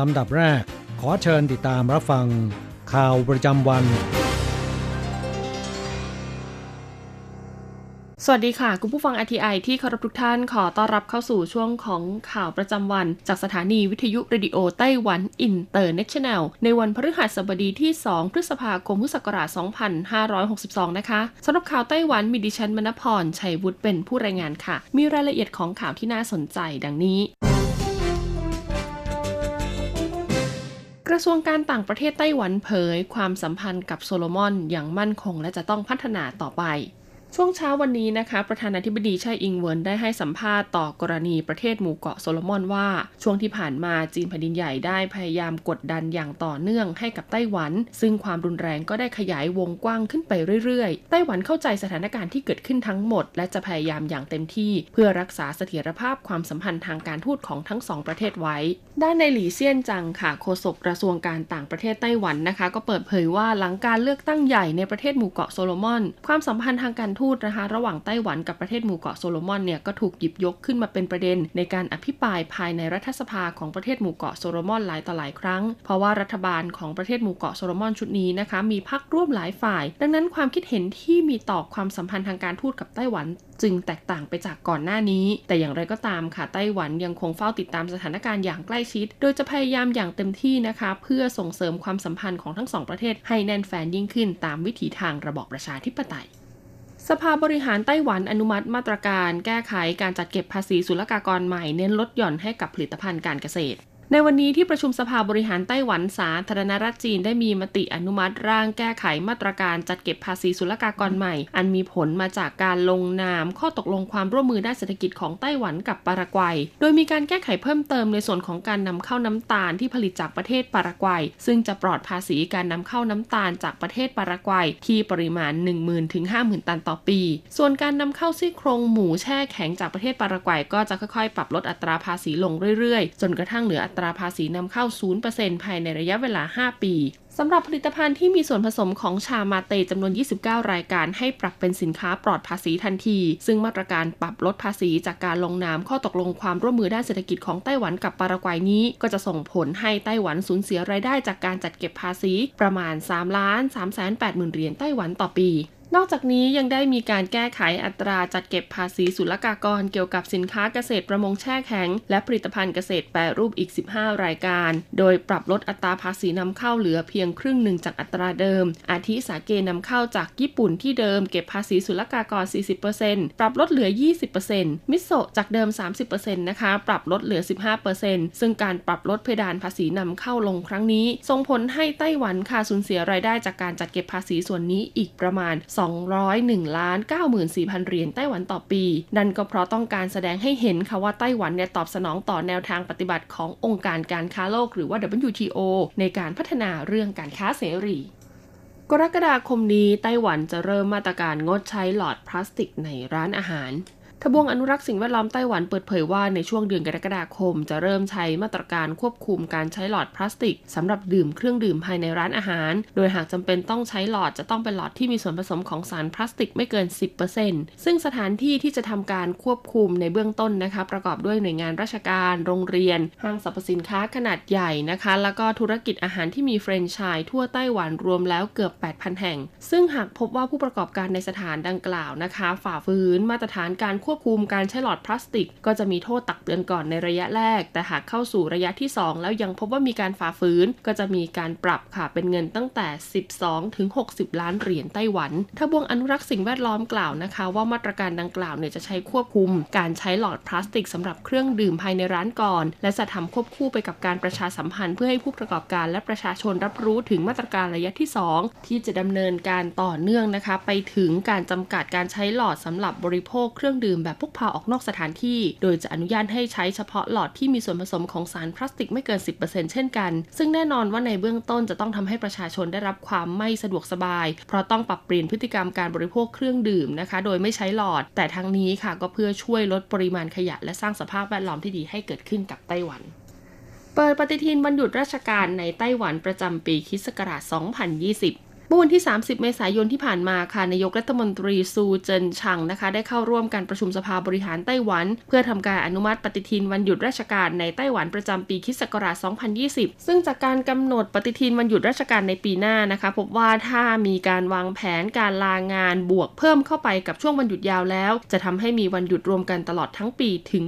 ลำดับแรก ขอเชิญติดตามรับฟัง ข่าวประจำวัน สวัสดีค่ะ คุณผู้ฟัง RTI ที่เคารพทุกท่านขอต้อนรับเข้าสู่ช่วงของข่าวประจำวัน จากสถานีวิทยุ Radio Taiwan International ในวันพฤหัสบดีที่ 2 พฤษภาคมพุทธศักราช 2562 นะคะสำหรับข่าวไต้หวันมีดิฉันมณพรชัยวุฒิเป็นผู้รายงานค่ะ มีรายละเอียดของข่าวที่น่าสนใจดังนี้ กระทรวงการต่างประเทศไต้หวันเผย ความสัมพันธ์กับโซโลมอนอย่างมั่นคงและจะต้องพัฒนาต่อไป ช่วงเช้าวันนี้นะคะ ประธานาธิบดีไช่อิงเวินได้ให้สัมภาษณ์ต่อกรณีประเทศหมู่เกาะโซโลมอนว่า ช่วงที่ผ่านมาจีนแผ่นดินใหญ่ได้พยายามกดดันอย่างต่อเนื่องให้กับไต้หวัน ซึ่งความรุนแรงก็ได้ขยายวงกว้างขึ้นไปเรื่อยๆ ไต้หวันเข้าใจสถานการณ์ที่เกิดขึ้นทั้งหมด และจะพยายามอย่างเต็มที่ เพื่อรักษาเสถียรภาพความสัมพันธ์ทางการทูตของทั้งสองประเทศไว้ ด้านนายหลีเซียนจังค่ะโฆษกกระทรวงการต่างประเทศไต้หวันนะคะ ก็เปิดเผยว่าหลังการเลือกตั้งใหญ่ในประเทศหมู่เกาะโซโลมอน ความสัมพันธ์ทางการทูตนะคะ ระหว่างไต้หวันกับประเทศหมู่เกาะโซโลมอนเนี่ยก็ถูกหยิบยกขึ้นมาเป็นประเด็น ในการอภิปรายภายในรัฐสภาของประเทศหมู่เกาะโซโลมอนหลายต่อหลายครั้ง เพราะว่ารัฐบาลของประเทศหมู่เกาะโซโลมอนชุดนี้นะคะ มีพรรคร่วมหลายฝ่าย ดังนั้นความคิดเห็นที่มีต่อความสัมพันธ์ทางการทูตกับไต้หวันจึงแตกต่างไปจากก่อนหน้านี้ แต่อย่างไรก็ตามค่ะไต้หวันยังคงเฝ้าติดตามสถานการณ์อย่างใกล้ชิด โดยจะพยายามอย่างเต็มที่นะคะ เพื่อส่งเสริมความสัมพันธ์ของทั้งสองประเทศให้แน่นแฟ้นยิ่งขึ้นตามวิถีทางระบอบประชาธิปไตย สภาบริหารไต้หวันอนุมัติมาตรการแก้ไขการจัดเก็บภาษีศุลกากรใหม่เน้นลดหย่อนให้กับผลิตภัณฑ์การเกษตร ในวันนี้ที่ประชุมสภาบริหารไต้หวันสาธารณรัฐจีนได้มีมติอนุมัติร่างแก้ไขมาตรการจัดเก็บภาษีศุลกากรใหม่ อันมีผลมาจากการลงนามข้อตกลงความร่วมมือด้านเศรษฐกิจของไต้หวันกับปารากวัย โดยมีการแก้ไขเพิ่มเติมในส่วนของการนำเข้าน้ำตาลที่ผลิตจากประเทศปารากวัย ซึ่งจะปลอดภาษีการนำเข้าน้ำตาลจากประเทศปารากวัยที่ปริมาณ 10,000ถึง50,000 ตันต่อปี ส่วนการนำเข้าซี่โครงหมูแช่แข็งจากประเทศปารากวัยก็จะค่อยๆ ปรับลดอัตราภาษีลงเรื่อยๆ จนกระทั่งเหลืออัตราภาษีนำเข้า 0%ภายในระยะเวลา 5 ปีสำหรับผลิตภัณฑ์ที่มีส่วนผสมของชามาเตจำนวน 29 รายการให้ปรับเป็นสินค้าปลอดภาษีทันที ซึ่งมาตรการปรับลดภาษีจากการลงนามข้อตกลงความร่วมมือด้านเศรษฐกิจของไต้หวันกับปารากวัยนี้ ก็จะส่งผลให้ไต้หวันสูญเสียรายได้จากการจัดเก็บภาษีประมาณ 3 ล้าน3 8 0 0 0 0เหรียญไต้หวันต่อปี นอกจากนี้ยังได้มีการแก้ไขอัตราจัดเก็บภาษีศุลกากรเกี่ยวกับสินค้าเกษตรประมงแช่แข็ง และผลิตภัณฑ์เกษตรแปรรูปอีก 15 รายการ โดยปรับลดอัตราภาษีนำเข้าเหลือเพียงครึ่งหนึ่งจากอัตราเดิม อาทิสาเกนำเข้าจากญี่ปุ่นที่เดิมเก็บภาษีศุลกากร 40%ปรับลดเหลือ 20%มิโซะจากเดิม 30%นะคะปรับลดเหลือ 15%ซึ่งการปรับลดเพดานภาษีนำเข้าลงครั้งนี้ส่งผลให้ไต้หวันค่ะสูญเสียรายได้จากการจัดเก็บภาษีส่วนนี้อีกประมาณ201ล้าน94,000เหรียญไต้หวันต่อปี นั่นก็เพราะต้องการแสดงให้เห็นค่ะว่าไต้หวันเนี่ยตอบสนองต่อแนวทางปฏิบัติขององค์การการค้าโลกหรือว่า WTO ในการพัฒนาเรื่องการค้าเสรีกรกฎาคมนี้ไต้หวันจะเริ่มมาตรการงดใช้หลอดพลาสติกในร้านอาหาร ทบวงอนุรักษ์สิ่งแวดล้อมไต้หวันเปิดเผยว่าในช่วงเดือนกรกฎาคม จะเริ่มใช้มาตรการควบคุมการใช้หลอดพลาสติกสำหรับดื่มเครื่องดื่มภายในร้านอาหาร โดยหากจำเป็นต้องใช้หลอดจะต้องเป็นหลอดที่มีส่วนผสมของสารพลาสติกไม่เกิน 10%ซึ่งสถานที่ที่จะทำการควบคุมในเบื้องต้นนะคะ ประกอบด้วยหน่วยงานราชการ โรงเรียน ห้างสรรพสินค้าขนาดใหญ่นะคะ แล้วก็ธุรกิจอาหารที่มีแฟรนไชส์ทั่วไต้หวันรวมแล้วเกือบ 8,000 แห่ง ซึ่งหากพบว่าผู้ประกอบการในสถานดังกล่าวนะคะ ฝ่าฝืนมาตรฐานการควบควบคุมการใช้หลอดพลาสติก ก็จะมีโทษตักเตือนก่อนในระยะแรก แต่หากเข้าสู่ระยะที่ 2 แล้วยังพบว่ามีการฝ่าฝืน ก็จะมีการปรับค่ะเป็นเงินตั้งแต่ 12 ถึง 60 ล้านเหรียญไต้หวันทบวงอนุรักษ์สิ่งแวดล้อมกล่าวนะคะ ว่ามาตรการดังกล่าวเนี่ยจะใช้ควบคุม การใช้หลอดพลาสติกสำหรับเครื่องดื่มภายในร้านก่อน และจะทำควบคู่ไปกับการประชาสัมพันธ์เพื่อให้ผู้ประกอบการและประชาชนรับรู้ถึงมาตรการระยะที่ 2 ที่จะดำเนินการต่อเนื่องนะคะ ไปถึงการจำกัดการใช้หลอดสำหรับบริโภคเครื่องดื่มแบบพกพาออกนอกสถานที่ โดยจะอนุญาตให้ใช้เฉพาะหลอดที่มีส่วนผสมของสารพลาสติกไม่เกิน 10%เช่นกัน ซึ่งแน่นอนว่าในเบื้องต้นจะต้องทำให้ประชาชนได้รับความไม่สะดวกสบาย เพราะต้องปรับเปลี่ยนพฤติกรรมการบริโภคเครื่องดื่มนะคะ โดยไม่ใช้หลอด แต่ทั้งนี้ค่ะก็เพื่อช่วยลดปริมาณขยะ และสร้างสภาพแวดล้อมที่ดีให้เกิดขึ้นกับไต้หวันเปิดปฏิทินวันหยุดราชการในไต้หวันประจำปีคศ2020 เมื่อวันที่ 30 เมษายนที่ผ่านมาค่ะนายกรัฐมนตรีซูเจินชังนะคะ ได้เข้าร่วมการประชุมสภาบริหารไต้หวัน เพื่อทำการอนุมัติปฏิทินวันหยุดราชการในไต้หวันประจำปีคศ2020 ซึ่งจากการกำหนดปฏิทินวันหยุดราชการในปีหน้านะคะ พบว่าถ้ามีการวางแผนการลางานบวกเพิ่มเข้าไปกับช่วงวันหยุดยาวแล้ว จะทำให้มีวันหยุดรวมกันตลอดทั้งปีถึง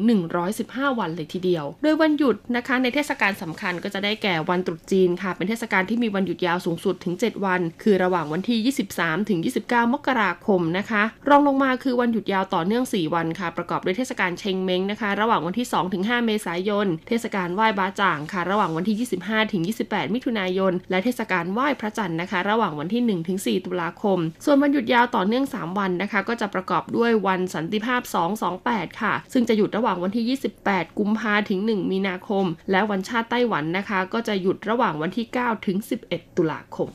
115 วันเลยทีเดียว โดยวันหยุดนะคะในเทศกาลสำคัญก็จะได้แก่วันตรุษจีนค่ะ เป็นเทศกาลที่มีวันหยุดยาวสูงสุดถึง 7 วัน คือือระหว่างวันที่ 23 ถึง 29 มกราคมนะคะ รองลงมาคือวันหยุดยาวต่อเนื่อง 4 วันค่ะ ประกอบด้วยเทศกาลเชงเม้งนะคะ ระหว่างวันที่ 2 ถึง 5 เมษายน เทศกาลไหว้บาจ่างค่ะ ระหว่างวันที่ 25 ถึง 28 มิถุนายน และเทศกาลไหว้พระจันทร์นะคะ ระหว่างวันที่ 1 ถึง 4 ตุลาคม ส่วนวันหยุดยาวต่อเนื่อง 3 วันนะคะ ก็จะประกอบด้วยวันสันติภาพ 228 ค่ะ ซึ่งจะหยุดระหว่างวันที่ 28 กุมภาถึง 1 มีนาคม และวันชาติไต้หวันนะคะ ก็จะหยุดระหว่างวันที่ 9 ถึง 11 ตุลาคม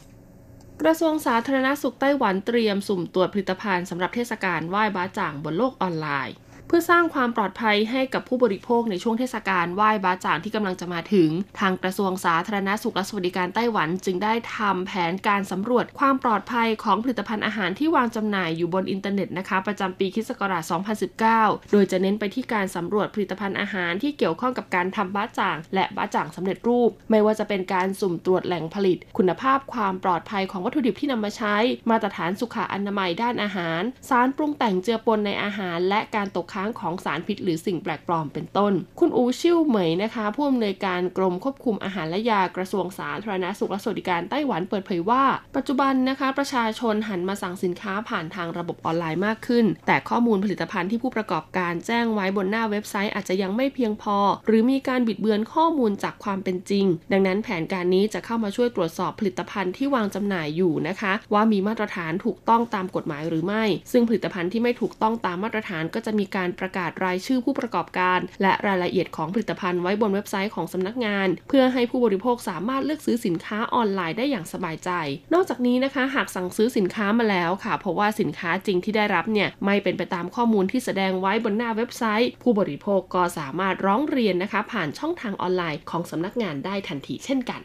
กระทรวงสาธารณสุขไต้หวันเตรียมสุ่มตรวจผลิตภัณฑ์สำหรับเทศกาลไหว้บ้าจ่างบนโลกออนไลน์ เพื่อสร้างความปลอดภัยให้กับผู้บริโภคในช่วงเทศกาลไหว้บาจ่างที่กำลังจะมาถึง ทางกระทรวงสาธารณสุขและสวัสดิการไต้หวันจึงได้ทำแผนการสำรวจความปลอดภัยของผลิตภัณฑ์อาหารที่วางจำหน่ายอยู่บนอินเทอร์เน็ตนะคะ ประจำปีคศ2019 โดยจะเน้นไปที่การสำรวจผลิตภัณฑ์อาหารที่เกี่ยวข้องกับการทำบาจ่าง และบาจ่างสำเร็จรูป ไม่ว่าจะเป็นการสุ่มตรวจแหล่งผลิต คุณภาพความปลอดภัยของวัตถุดิบที่นำมาใช้ มาตรฐานสุขอนามัยด้านอาหาร สารปรุงแต่งเจือปนในอาหาร และการตกค้างของสารพิษ หรือสิ่งแปลกปลอมเป็นต้น คุณอูชิ่วเหมยนะคะผู้อำนวยการกรมควบคุมอาหารและยากระทรวงสาธารณสุขและสวัสดิการไต้หวันเปิดเผยว่า ปัจจุบันนะคะประชาชนหันมาสั่งสินค้าผ่านทางระบบออนไลน์มากขึ้น แต่ข้อมูลผลิตภัณฑ์ที่ผู้ประกอบการแจ้งไว้บนหน้าเว็บไซต์อาจจะยังไม่เพียงพอ หรือมีการบิดเบือนข้อมูลจากความเป็นจริง ดังนั้นแผนการนี้จะเข้ามาช่วยตรวจสอบผลิตภัณฑ์ที่วางจำหน่ายอยู่นะคะ ว่ามีมาตรฐานถูกต้องตามกฎหมายหรือไม่ ซึ่งผลิตภัณฑ์ที่ไม่ถูกต้องตามมาตรฐานก็จะมีการประกาศรายชื่อผู้ประกอบการ และรายละเอียดของผลิตภัณฑ์ไว้บนเว็บไซต์ของสำนักงาน เพื่อให้ผู้บริโภคสามารถเลือกซื้อสินค้าออนไลน์ได้อย่างสบายใจ นอกจากนี้นะคะ หากสั่งซื้อสินค้ามาแล้วค่ะ เพราะว่าสินค้าจริงที่ได้รับเนี่ยไม่เป็นไปตามข้อมูลที่แสดงไว้บนหน้าเว็บไซต์ ผู้บริโภคก็สามารถร้องเรียนนะคะ ผ่านช่องทางออนไลน์ของสำนักงานได้ทันทีเช่นกัน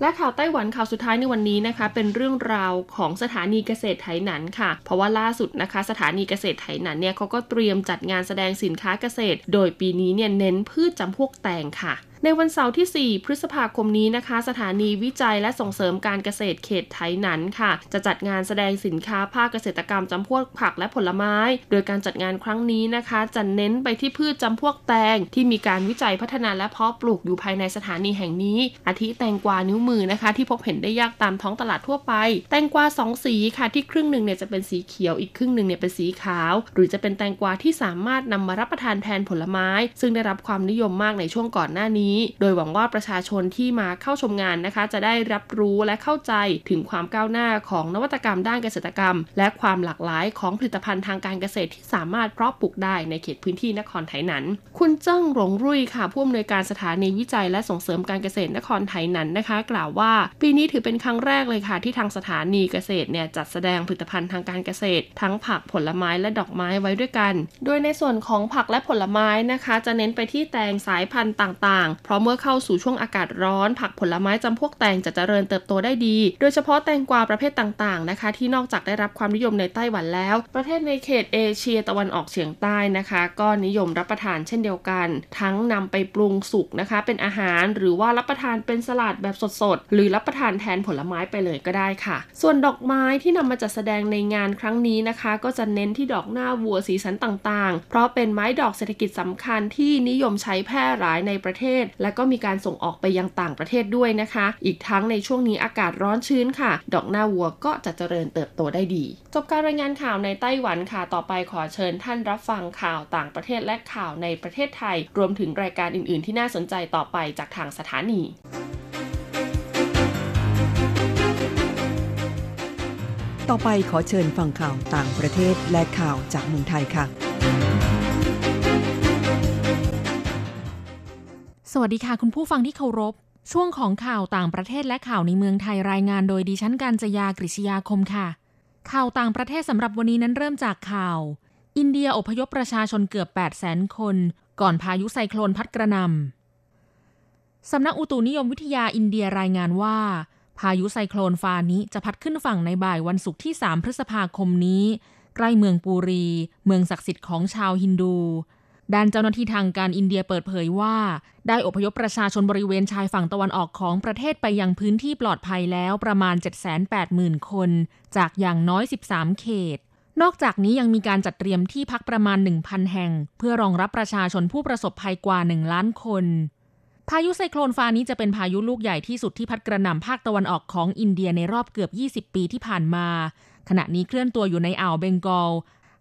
และข่าวไต้หวันข่าวสุดท้ายในวันนี้นะคะ เป็นเรื่องราวของสถานีเกษตรไถหนันค่ะ เพราะว่าล่าสุดนะคะ สถานีเกษตรไถหนันเนี่ยเขาก็เตรียมจัดงานแสดงสินค้าเกษตร โดยปีนี้เนี่ยเน้นพืชจำพวกแตงค่ะ ในวันเสาร์ที่ 4 พฤษภาคมนี้นะคะ สถานีวิจัยและส่งเสริมการเกษตรเขตไถหนันค่ะ จะจัดงานแสดงสินค้าภาคเกษตรกรรมจำพวกผักและผลไม้ โดยการจัดงานครั้งนี้นะคะ จะเน้นไปที่พืชจำพวกแตง ที่มีการวิจัยพัฒนาและเพาะปลูกอยู่ภายในสถานีแห่งนี้ อาทิแตงกวานิ้วมือนะคะ ที่พบเห็นได้ยากตามท้องตลาดทั่วไป แตงกวาสองสีค่ะที่ครึ่งหนึ่งเนี่ยจะเป็นสีเขียวอีกครึ่งหนึ่งเนี่ยเป็นสีขาว หรือจะเป็นแตงกวาที่สามารถนำมารับประทานแทนผลไม้ ซึ่งได้รับความนิยมมากในช่วงก่อนหน้านี้โดยหวังว่าประชาชนที่มาเข้าชมงานนะคะ จะได้รับรู้และเข้าใจถึงความก้าวหน้าของนวัตกรรมด้านเกษตรกรรม และความหลากหลายของผลิตภัณฑ์ทางการเกษตรที่สามารถเพาะปลูกได้ในเขตพื้นที่นครไถหนัน คุณเจิ้งหลงรุ่ยค่ะผู้อำนวยการสถานีวิจัยและส่งเสริมการเกษตรนครไถหนันนะคะ กล่าวว่า ปีนี้ถือเป็นครั้งแรกเลยค่ะ ที่ทางสถานีเกษตรเนี่ยจัดแสดงผลิตภัณฑ์ทางการเกษตร ทั้งผักผลไม้และดอกไม้ไว้ด้วยกัน โดยในส่วนของผักและผลไม้นะคะ จะเน้นไปที่แตงสายพันธุ์ต่างเพราะเมื่อเข้าสู่ช่วงอากาศร้อน ผักผลไม้จำพวกแตงจะเจริญเติบโตได้ดี โดยเฉพาะแตงกวาประเภทต่างๆนะคะ ที่นอกจากได้รับความนิยมในไต้หวันแล้ว ประเทศในเขตเอเชียตะวันออกเฉียงใต้นะคะ ก็นิยมรับประทานเช่นเดียวกัน ทั้งนำไปปรุงสุกนะคะ เป็นอาหารหรือว่ารับประทานเป็นสลัดแบบสดๆหรือรับประทานแทนผลไม้ไปเลยก็ได้ค่ะ ส่วนดอกไม้ที่นำมาจัดแสดงในงานครั้งนี้นะคะ ก็จะเน้นที่ดอกหน้าวัวสีสันต่างๆ เพราะเป็นไม้ดอกเศรษฐกิจสำคัญที่นิยมใช้แพร่หลายในประเทศและก็มีการส่งออกไปยังต่างประเทศด้วยนะคะ อีกทั้งในช่วงนี้อากาศร้อนชื้นค่ะ ดอกหน้าวัวก็จะเจริญเติบโตได้ดี จบการรายงานข่าวในไต้หวันค่ะ ต่อไปขอเชิญท่านรับฟังข่าวต่างประเทศและข่าวในประเทศไทย รวมถึงรายการอื่น ๆ ที่น่าสนใจต่อไปจากทางสถานีต่อไปขอเชิญฟังข่าวต่างประเทศและข่าวจากเมืองไทยค่ะ สวัสดีค่ะ คุณผู้ฟังที่เคารพ ช่วงของข่าวต่างประเทศและข่าวในเมืองไทยรายงานโดยดิฉันการจยากริชยาคมค่ะ ข่าวต่างประเทศสำหรับวันนี้นั้นเริ่มจากข่าว อินเดียอพยพประชาชนเกือบ 8 0 0 0 0คน ก่อนพายุไซโคลนพัดกระนำสำนักอุตุนิยมวิทยาอินเดียรายงานว่า พายุไซโคลนฟานิจะพัดขึ้นฝั่งในบ่ายวันศุกร์ที่ 3 พฤษภาคมนี้ ใกล้เมืองปูรี เมืองศักดิ์สิทธิ์ของชาวฮินดู ด้านเจ้าหน้าที่ทางการอินเดียเปิดเผยว่า ได้อพยพประชาชนบริเวณชายฝั่งตะวันออกของประเทศไปยังพื้นที่ปลอดภัยแล้วประมาณ 780,000 คน จากอย่างน้อย 13 เขต นอกจากนี้ยังมีการจัดเตรียมที่พักประมาณ 1,000 แห่ง เพื่อรองรับประชาชนผู้ประสบภัยกว่า 1 ล้านคน พายุไซโคลนฟานี้จะเป็นพายุลูกใหญ่ที่สุดที่พัดกระหน่ำภาคตะวันออกของอินเดียในรอบเกือบ 20 ปีที่ผ่านมา ขณะนี้เคลื่อนตัวอยู่ในอ่าวเบงกอล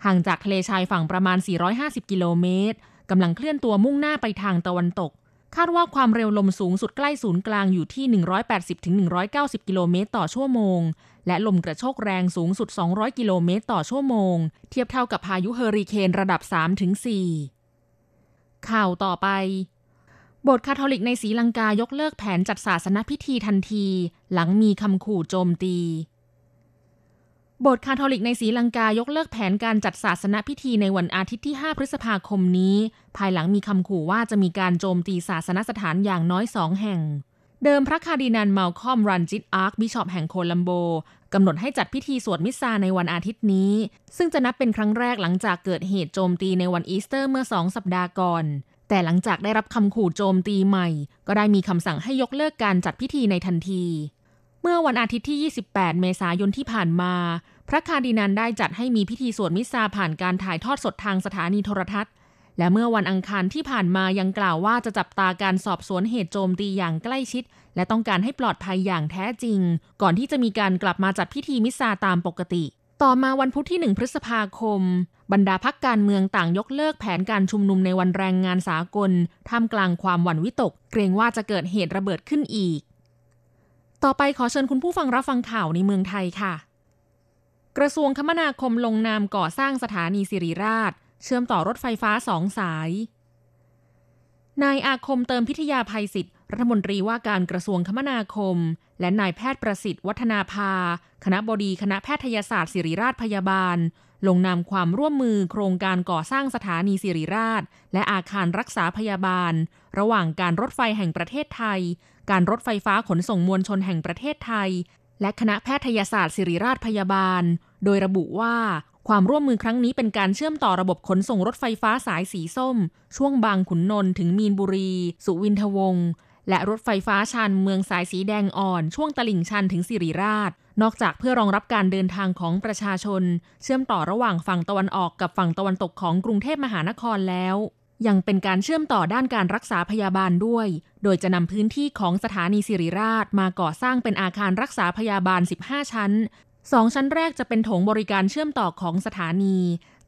ห่างจากทะเลชายฝั่งประมาณ 450 กิโลเมตรกำลังเคลื่อนตัวมุ่งหน้าไปทางตะวันตก คาดว่าความเร็วลมสูงสุดใกล้ศูนย์กลางอยู่ที่ 180-190 กิโลเมตรต่อชั่วโมง และลมกระโชกแรงสูงสุด 200 กิโลเมตรต่อชั่วโมง เทียบเท่ากับพายุเฮอริเคนระดับ 3-4 ข่าวต่อไปโบสถ์คาทอลิกในศรีลังกายกเลิกแผนจัดศาสนพิธีทันที หลังมีคำขู่โจมตี โบสถ์คาทอลิกในศรีลังกายกเลิกแผนการจัดศาสนพิธีในวันอาทิตย์ที่ 5 พฤษภาคมนี้ ภายหลังมีคำขู่ว่าจะมีการโจมตีศาสนสถานอย่างน้อยสองแห่ง เดิมพระคาร์ดินัลมัลคอมรันจิต Archbishop แห่งโคลัมโบกำหนดให้จัดพิธีสวดมิสซาในวันอาทิตย์นี้ ซึ่งจะนับเป็นครั้งแรกหลังจากเกิดเหตุโจมตีในวันอีสเตอร์เมื่อสองสัปดาห์ก่อน แต่หลังจากได้รับคำขู่โจมตีใหม่ ก็ได้มีคำสั่งให้ยกเลิกการจัดพิธีในทันทีเมื่อวันอาทิตย์ที่ 28 เมษายนที่ผ่านมา พระคาร์ดินัลได้จัดให้มีพิธีสวดมิสซาผ่านการถ่ายทอดสดทางสถานีโทรทัศน์ และเมื่อวันอังคารที่ผ่านมายังกล่าวว่าจะจับตาการสอบสวนเหตุโจมตีอย่างใกล้ชิด และต้องการให้ปลอดภัยอย่างแท้จริง ก่อนที่จะมีการกลับมาจัดพิธีมิสซาตามปกติ ต่อมาวันพุธที่ 1 พฤษภาคม บรรดาพักการเมืองต่างยกเลิกแผนการชุมนุมในวันแรงงานสากลท่ามกลางความหวั่นวิตก เกรงว่าจะเกิดเหตุระเบิดขึ้นอีก ต่อไปขอเชิญคุณผู้ฟังรับฟังข่าวในเมืองไทยค่ะ กระทรวงคมนาคมลงนามก่อสร้างสถานีสิริราช เชื่อมต่อรถไฟฟ้าสองสาย นายอาคมเติมพิทยาภัยศิษย์รัฐมนตรีว่าการกระทรวงคมนาคม และนายแพทย์ประสิทธิ์วัฒนาภา คณะบดีคณะแพทยศาสตร์ศิริราชพยาบาล ลงนามความร่วมมือโครงการก่อสร้างสถานีสิริราช และอาคารรักษาพยาบาล ระหว่างการรถไฟแห่งประเทศไทย การรถไฟฟ้าขนส่งมวลชนแห่งประเทศไทย และคณะแพทยศาสตร์ศิริราชพยาบาล โดยระบุว่าความร่วมมือครั้งนี้เป็นการเชื่อมต่อระบบขนส่งรถไฟฟ้าสายสีส้ม ช่วงบางขุนนนท์ถึงมีนบุรี สุวินทวงศ์และรถไฟฟ้าชันเมืองสายสีแดงอ่อน ช่วงตลิ่งชันถึงสิริราช นอกจากเพื่อรองรับการเดินทางของประชาชน เชื่อมต่อระหว่างฝั่งตะวันออกกับฝั่งตะวันตกของกรุงเทพมหานครแล้ว ยังเป็นการเชื่อมต่อด้านการรักษาพยาบาลด้วย โดยจะนำพื้นที่ของสถานีสิริราชมาก่อสร้างเป็นอาคารรักษาพยาบาล 15 ชั้นสองชั้นแรกจะเป็นโถงบริการเชื่อมต่อของสถานี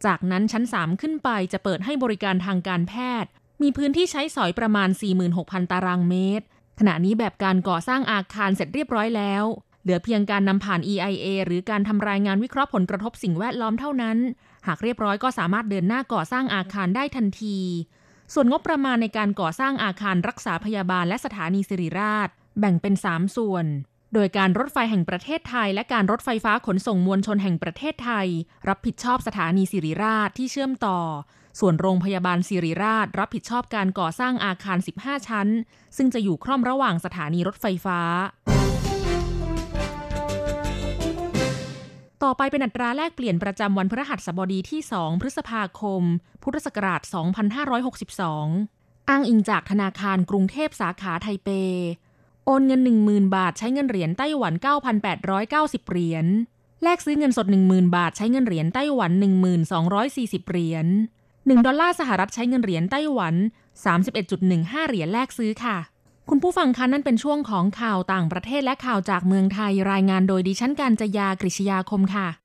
จากนั้นชั้น 3 ขึ้นไปจะเปิดให้บริการทางการแพทย์ มีพื้นที่ใช้สอยประมาณ 46,000 ตารางเมตร ขณะนี้แบบการก่อสร้างอาคารเสร็จเรียบร้อยแล้ว เหลือเพียงการนำผ่าน EIA หรือการทำรายงานวิเคราะห์ผลกระทบสิ่งแวดล้อมเท่านั้น หากเรียบร้อยก็สามารถเดินหน้าก่อสร้างอาคารได้ทันที ส่วนงบประมาณในการก่อสร้างอาคารรักษาพยาบาลและสถานีสิริราช แบ่งเป็น 3 ส่วน โดยการรถไฟแห่งประเทศไทย และการรถไฟฟ้าขนส่งมวลชนแห่งประเทศไทย รับผิดชอบสถานีสิริราชที่เชื่อมต่อ ส่วนโรงพยาบาลสิริราช รับผิดชอบการก่อสร้างอาคาร 15 ชั้น ซึ่งจะอยู่คร่อมระหว่างสถานีรถไฟฟ้า ต่อไปเป็นอัตราแลกเปลี่ยนประจำวันพฤหัสบดีที่ 2 พฤษภาคม พุทธศักราช 2562 อ้างอิงจากธนาคารกรุงเทพสาขาไทเป โอนเงิน 10,000 บาทใช้เงินเหรียญไต้หวัน 9,890 เหรียญ แลกซื้อเงินสด 10,000 บาทใช้เงินเหรียญไต้หวัน 1240 เหรียญ 1 ดอลลาร์สหรัฐใช้เงินเหรียญไต้หวัน 31.15 เหรียญแลกซื้อค่ะ คุณผู้ฟังคะนั่นเป็นช่วงของข่าวต่างประเทศและข่าวจากเมืองไทยรายงานโดยดิฉันการจยากริชยาคมค่ะ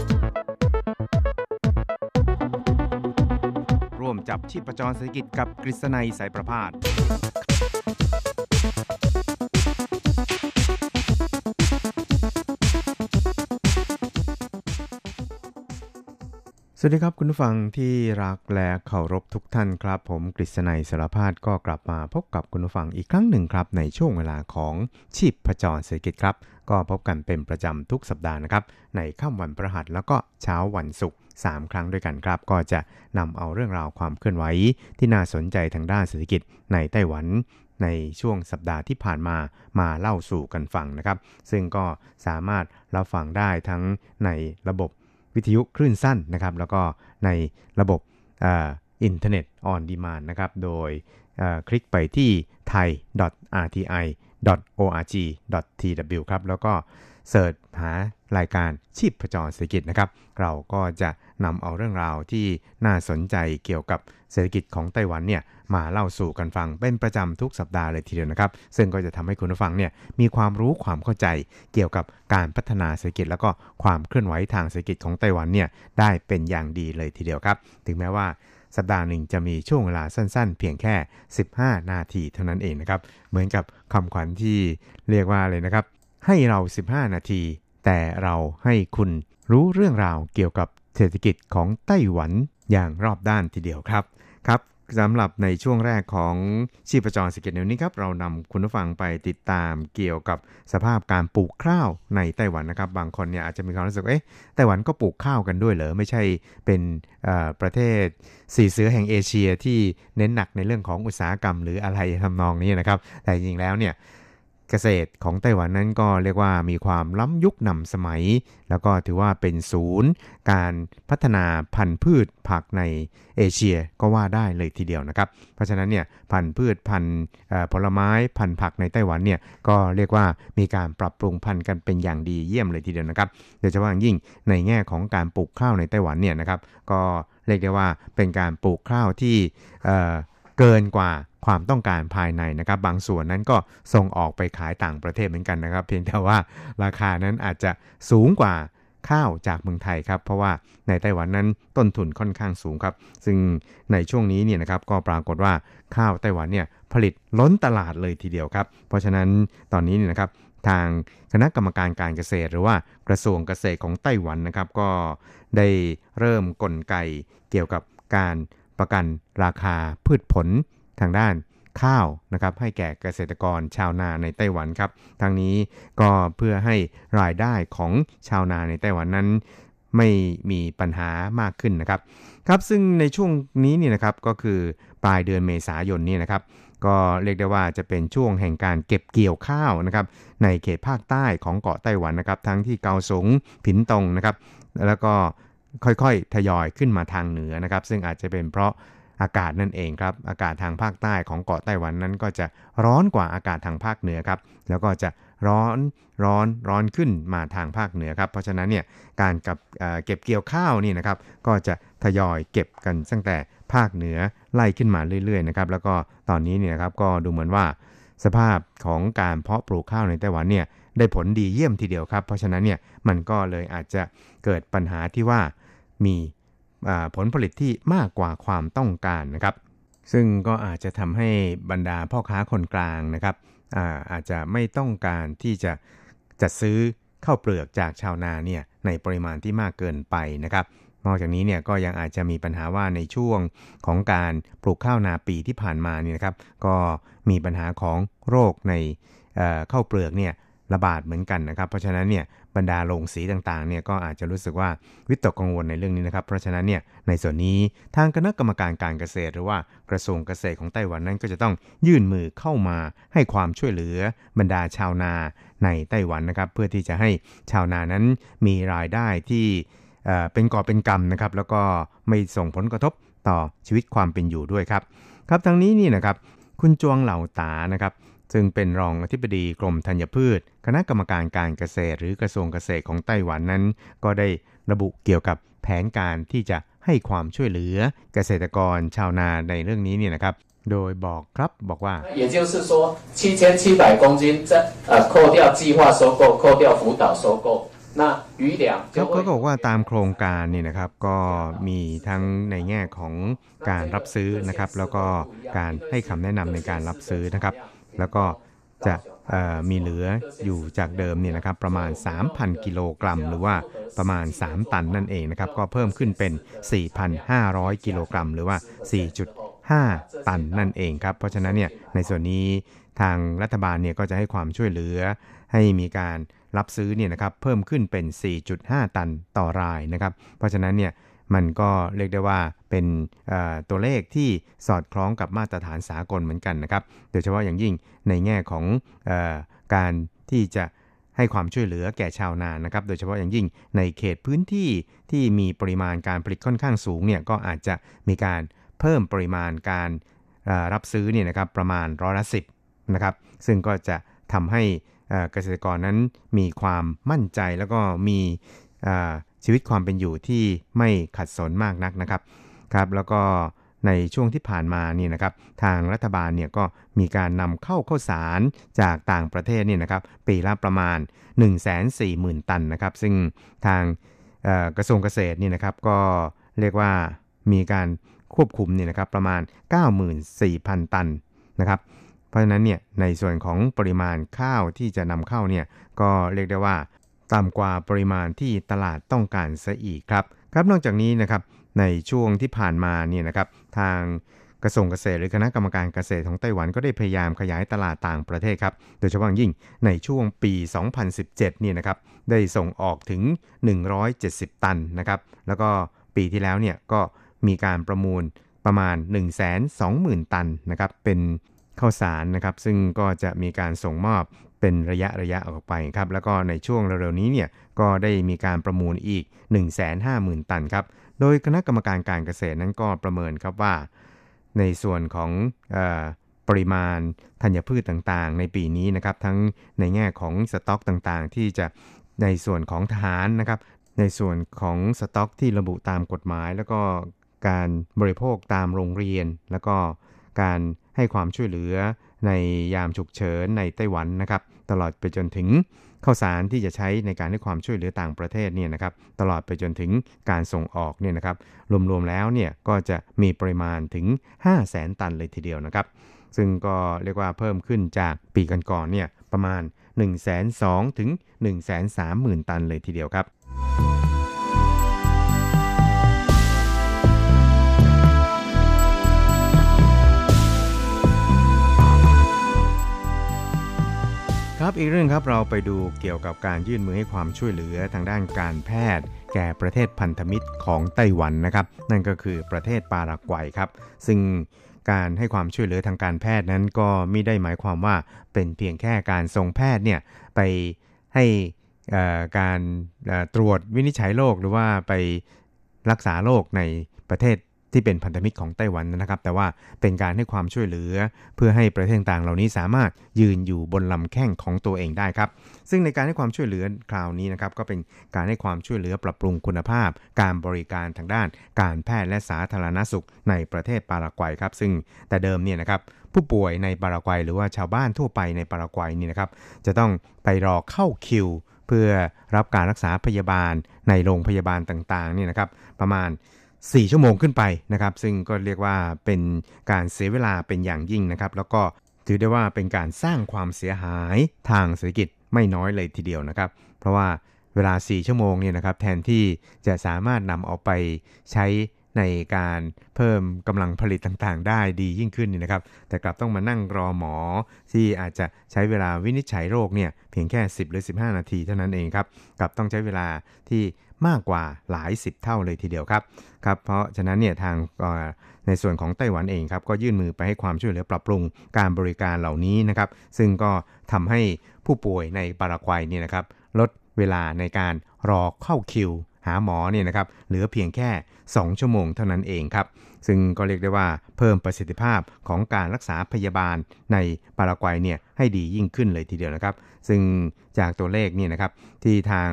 จับชีพประจรเศรษฐกิจกับกฤษณัยสายประพาส สวัสดีครับคุณผู้ฟังที่รักและเคารพทุกท่านครับ ผมกฤษณัยสารพาดก็กลับมาพบกับคุณผู้ฟังอีกครั้งหนึ่งครับ ในช่วงเวลาของชีพประจรเศรษฐกิจครับ ก็พบกันเป็นประจำทุกสัปดาห์นะครับ ในค่ำวันพฤหัสแล้วก็เช้าวันศุกร์3 ครั้งด้วยกันครับ ก็จะนำเอาเรื่องราวความเคลื่อนไหวที่น่าสนใจทางด้านเศรษฐกิจในไต้หวันในช่วงสัปดาห์ที่ผ่านมามาเล่าสู่กันฟังนะครับ ซึ่งก็สามารถรับฟังได้ทั้งในระบบ วิทยุคลื่นสั้นนะครับ แล้วก็ในระบบอินเทอร์เน็ต on demand นะครับ โดยคลิกไปที่ thai.rti.org.tw ครับ แล้วก็ เสิร์ชหารายการชีพประจรเศรษฐกิจนะครับ เราก็จะนำเอาเรื่องราวที่น่าสนใจเกี่ยวกับเศรษฐกิจของไต้หวันเนี่ยมาเล่าสู่กันฟังเป็นประจำทุกสัปดาห์เลยทีเดียวนะครับ ซึ่งก็จะทำให้คุณผู้ฟังเนี่ยมีความรู้ความเข้าใจเกี่ยวกับการพัฒนาเศรษฐกิจ แล้วก็ความเคลื่อนไหวทางเศรษฐกิจของไต้หวันเนี่ยได้เป็นอย่างดีเลยทีเดียวครับ ถึงแม้ว่าสัปดาห์หนึ่งจะมีช่วงเวลาสั้นๆ เพียงแค่ 15 นาทีเท่านั้นเองนะครับ เหมือนกับคำขวัญที่เรียกว่าเลยนะครับ ให้เรา 15 นาที แต่เราให้คุณรู้เรื่องราวเกี่ยวกับเศรษฐกิจของไต้หวันอย่างรอบด้านทีเดียวครับครับสำหรับในช่วงแรกของชีพจรเศรษฐกิจในวันนี้ครับ เรานำคุณผู้ฟังไปติดตามเกี่ยวกับสภาพการปลูกข้าวในไต้หวันนะครับ บางคนเนี่ยอาจจะมีความรู้สึกเอ๊ะไต้หวันก็ปลูกข้าวกันด้วยเหรอไม่ใช่เป็นประเทศสีเสือแห่งเอเชียที่เน้นหนักในเรื่องของอุตสาหกรรม หรืออะไรทำนองนี้นะครับ แต่จริงแล้วเนี่ย เกษตรของไต้หวันนั้นก็เรียกว่ามีความล้ำยุคนำสมัย แล้วก็ถือว่าเป็นศูนย์ การพัฒนาพันธุ์พืชผักในเอเชียก็ว่าได้เลยทีเดียวนะครับ เพราะฉะนั้นเนี่ยพันธุ์พืชพันธุ์ผลไม้พันธุ์ผักในไต้หวันเนี่ยก็เรียกว่ามีการปรับปรุงพันธุ์กันเป็นอย่างดีเยี่ยมเลยทีเดียวนะครับโดยเฉพาะอย่างยิ่งในแง่ของการปลูกข้าวในไต้หวันเนี่ยนะครับก็เรียกได้ว่าเป็นการปลูกข้าวที่ เกินกว่าความต้องการภายในนะครับ บางส่วนนั้นก็ส่งออกไปขายต่างประเทศเหมือนกันนะครับ เพียงแต่ว่าราคานั้นอาจจะสูงกว่าข้าวจากเมืองไทยครับ เพราะว่าในไต้หวันนั้นต้นทุนค่อนข้างสูงครับ ซึ่งในช่วงนี้เนี่ยนะครับก็ปรากฏว่าข้าวไต้หวันเนี่ยผลิตล้นตลาดเลยทีเดียวครับ เพราะฉะนั้นตอนนี้เนี่ยนะครับทางคณะกรรมการการเกษตร หรือว่ากระทรวงเกษตรของไต้หวันนะครับ ก็ได้เริ่มกลไกเกี่ยวกับการ ประกันราคาพืชผลทางด้านข้าวนะครับให้แก่เกษตรกรชาวนาในไต้หวันครับทางนี้ก็เพื่อให้รายได้ของชาวนาในไต้หวันนั้น ไม่มีปัญหามากขึ้นนะครับครับซึ่งในช่วงนี้เนี่ยนะครับก็คือปลายเดือนเมษายนนี่นะครับก็เรียกได้ว่าจะเป็นช่วงแห่งการเก็บเกี่ยวข้าวนะครับในเขตภาคใต้ของเกาะไต้หวันนะครับทั้งที่เกาสงผินตงนะครับแล้วก็ ค่อยๆ ทยอยขึ้นมาทางเหนือนะครับ ซึ่งอาจจะเป็นเพราะอากาศนั่นเองครับ อากาศทางภาคใต้ของเกาะไต้หวันนั้นก็จะร้อนกว่าอากาศทางภาคเหนือครับ แล้วก็จะร้อนร้อนร้อนขึ้นมาทางภาคเหนือครับ เพราะฉะนั้นเนี่ยการกับเอ่อเก็บเกี่ยวข้าวนี่นะครับ ก็จะทยอยเก็บกันตั้งแต่ภาคเหนือไล่ขึ้นมาเรื่อยๆนะครับ แล้วก็ตอนนี้เนี่ยนะครับก็ดูเหมือนว่า สภาพของการเพาะปลูกข้าวในไต้หวันเนี่ยได้ผลดีเยี่ยมทีเดียวครับ เพราะฉะนั้นเนี่ยมันก็เลยอาจจะเกิดปัญหาที่ว่า มีผลผลิตที่มากกว่าความต้องการนะครับ ซึ่งก็อาจจะทำให้บรรดาพ่อค้าคนกลางนะครับอาอาจจะไม่ต้องการที่จะจัดซื้อข้าวเปลือกจากชาวนาเนี่ยในปริมาณที่มากเกินไปนะครับ นอกจากนี้เนี่ยก็ยังอาจจะมีปัญหาว่าในช่วงของการปลูกข้าวนาปีที่ผ่านมาเนี่ยนะครับ ก็มีปัญหาของโรคในเข้าวเปลือกเนี่ยระบาดเหมือนกันนะครับ เพราะฉะนั้นเนี่ย บรรดาโรงสีต่างๆเนี่ยก็อาจจะรู้สึกว่าวิตกกังวลในเรื่องนี้นะครับ เพราะฉะนั้นเนี่ยในส่วนนี้ทางคณะกรรมการการเกษตร หรือว่ากระทรวงเกษตรของไต้หวันนั้นก็จะต้องยื่นมือเข้ามาให้ความช่วยเหลือบรรดาชาวนาในไต้หวันนะครับ เพื่อที่จะให้ชาวนานั้นมีรายได้ที่เป็นก่อเป็นกรรมนะครับ แล้วก็ไม่ส่งผลกระทบต่อชีวิตความเป็นอยู่ด้วยครับ ครับทางนี้นี่นะครับคุณจวงเหล่าตานะครับ ซึ่งเป็นรองอธิบดีกรมธัญพืช คณะกรรมการการเกษตร หรือกระทรวงเกษตรของไต้หวันนั้น ก็ได้ระบุเกี่ยวกับแผนการที่จะให้ความช่วยเหลือเกษตรกรชาวนาในเรื่องนี้เนี่ยนะครับ โดยบอกครับบอกว่า 也就是说，七千七百公斤在呃扣掉计划收购、扣掉辅导收购，那余粮 ครั 就 บก็ 会 บอกว่าตามโครงการนี่นะครับก็มีทั้งในแง่ของการรับซื้อนะครับ แล้วก็การให้คำแนะนำในการรับซื้อนะครับ แล้วก็จะมีเหลืออยู่จากเดิมเนี่ยนะครับประมาณ 3,000 กิโลกรัม หรือว่าประมาณ 3 ตันนั่นเองนะครับก็เพิ่มขึ้นเป็น 4,500 กิโลกรัม หรือว่า 4.5 ตันนั่นเองครับเพราะฉะนั้นเนี่ยในส่วนนี้ทางรัฐบาลเนี่ยก็จะให้ความช่วยเหลือ ให้มีการรับซื้อเนี่ยนะครับเพิ่มขึ้นเป็น 4.5 ตันต่อรายนะครับเพราะฉะนั้นเนี่ย มันก็เรียกได้ว่าเป็นตัวเลขที่สอดคล้องกับมาตรฐานสากลเหมือนกันนะครับ โดยเฉพาะอย่างยิ่งในแง่ของอการที่จะให้ความช่วยเหลือแก่ชาวนานะครับ โดยเฉพาะอย่างยิ่งในเขตพื้นที่ที่มีปริมาณการผลิตค่อนข้างสูงเนี่ยก็อาจจะมีการเพิ่มปริมาณการรับซื้อเนี่ยนะครับประมาณร้อยละสิบนะครับ ซึ่งก็จะทำให้เกษตรกรนั้นมีความมั่นใจแล้วก็มี ชีวิตความเป็นอยู่ที่ไม่ขัดสนมากนักนะครับครับ แล้วก็ในช่วงที่ผ่านมานี่นะครับทางรัฐบาลเนี่ยก็มีการนำเข้าข้าวสารจากต่างประเทศนี่นะครับปีละประมาณ 140,000 ตันนะครับซึ่งทางกระทรวงเกษตรนี่นะครับก็เรียกว่ามีการควบคุมเนี่ยนะครับประมาณ 94,000 ตันนะครับเพราะฉะนั้นเนี่ยในส่วนของปริมาณข้าวที่จะนำเข้าเนี่ยก็เรียกได้ว่า ต่ำกว่าปริมาณที่ตลาดต้องการซะอีกครับครับนอกจากนี้นะครับในช่วงที่ผ่านมาเนี่ยนะครับทางกระทรวงเกษตรหรือคณะกรรมการเกษตรของไต้หวันก็ได้พยายามขยายตลาดต่างประเทศครับ โดยเฉพาะอย่างยิ่งในช่วงปี 2017 เนี่ยนะครับ ได้ส่งออกถึง 170 ตันนะครับ แล้วก็ปีที่แล้วเนี่ยก็มีการประมูลประมาณ 120,000 ตันนะครับ เป็นข้าวสารนะครับ ซึ่งก็จะมีการส่งมอบ เป็นระยะระยะออกไปครับแล้วก็ในช่วงเร็วๆนี้เนี่ยก็ได้มีการประมูลอีก 150,000 ตันครับโดยคณะกรรมการการเกษตรนั้นก็ประเมินครับว่า ในส่วนของออปริมาณธัญพืชต่างๆ ในปีนี้นะครับทั้งในแง่ของสต็อกต่างๆ ที่จะในส่วนของทหารนะครับในส่วนของสต็อกที่ระบุตามกฎหมาย แล้วก็การบริโภคตามโรงเรียน แล้วก็การให้ความช่วยเหลือ ในยามฉุกเฉินในไต้หวันนะครับ ตลอดไปจนถึงข้าวสารที่จะใช้ในการให้ความช่วยเหลือต่างประเทศเนี่ยนะครับตลอดไปจนถึงการส่งออกเนี่ยนะครับรวมๆแล้วเนี่ยก็จะมีปริมาณถึง 5 0 0แสนตันเลยทีเดียวนะครับ ซึ่งก็เรียกว่าเพิ่มขึ้นจากปีก่อนๆเนี่ยประมาณ 1 2 0 0 0ถึง 1 3 0 0 0 0 ตันเลยทีเดียวครับ ครับอีกเรื่องครับเราไปดูเกี่ยวกับการยื่นมือให้ความช่วยเหลือทางด้านการแพทย์ แก่ประเทศพันธมิตรของไต้หวันนะครับ นั่นก็คือประเทศปารากวัยครับ ซึ่งการให้ความช่วยเหลือทางการแพทย์นั้นก็ไม่ได้หมายความว่าเป็นเพียงแค่การส่งแพทย์เนี่ยไปให้อ่อการตรวจวินิจฉัยโรคหรือว่าไปรักษาโรคในประเทศ ที่เป็นพันธมิตรของไต้หวันนะครับ แต่ว่าเป็นการให้ความช่วยเหลือ เพื่อให้ประเทศต่างเหล่านี้สามารถยืนอยู่บนลำแข้งของตัวเองได้ครับ ซึ่งในการให้ความช่วยเหลือคราวนี้นะครับก็เป็นการให้ความช่วยเหลือปรับปรุงคุณภาพ การบริการทางด้าน การแพทย์และสาธารณสุขในประเทศปารากวัยครับซึ่งแต่เดิมเนี่ยนะครับผู้ป่วยในปารากวัยหรือว่าชาวบ้านทั่วไปในปารากวัยนี่นะครับจะต้องไปรอเข้าคิวเพื่อรับการรักษาพยาบาลในโรงพยาบาลต่างๆเนี่ยนะครับประมาณ 4 ชั่วโมงขึ้นไปนะครับ ซึ่งก็เรียกว่าเป็นการเสียเวลาเป็นอย่างยิ่งนะครับ แล้วก็ถือได้ว่าเป็นการสร้างความเสียหายทางเศรษฐกิจไม่น้อยเลยทีเดียวนะครับ เพราะว่าเวลา 4 ชั่วโมงเนี่ยนะครับแทนที่จะสามารถนำเอาไปใช้ในการเพิ่มกำลังผลิตต่างๆ ได้ดียิ่งขึ้นนี่นะครับ แต่กลับต้องมานั่งรอหมอ ที่อาจจะใช้เวลาวินิจฉัยโรคเนี่ยเพียงแค่ 10 หรือ 15 นาทีเท่านั้นเองครับกลับต้องใช้เวลาที่ มากกว่าหลาย 10 เท่าเลยทีเดียวครับครับเพราะฉะนั้นเนี่ยทางในส่วนของไต้หวันเองครับก็ยื่นมือไปให้ความช่วยเหลือปรับปรุงการบริการเหล่านี้นะครับ ซึ่งก็ทำให้ผู้ป่วยในปารากวัยเนี่ยนะครับลดเวลาในการรอเข้าคิว หาหมอเนี่ยนะครับเหลือเพียงแค่ 2 ชั่วโมงเท่านั้นเองครับ ซึ่งก็เรียกได้ว่าเพิ่มประสิทธิภาพของการรักษาพยาบาลในปารากวัยเนี่ยให้ดียิ่งขึ้นเลยทีเดียวนะครับ ซึ่งจากตัวเลขเนี่ยนะครับที่ทาง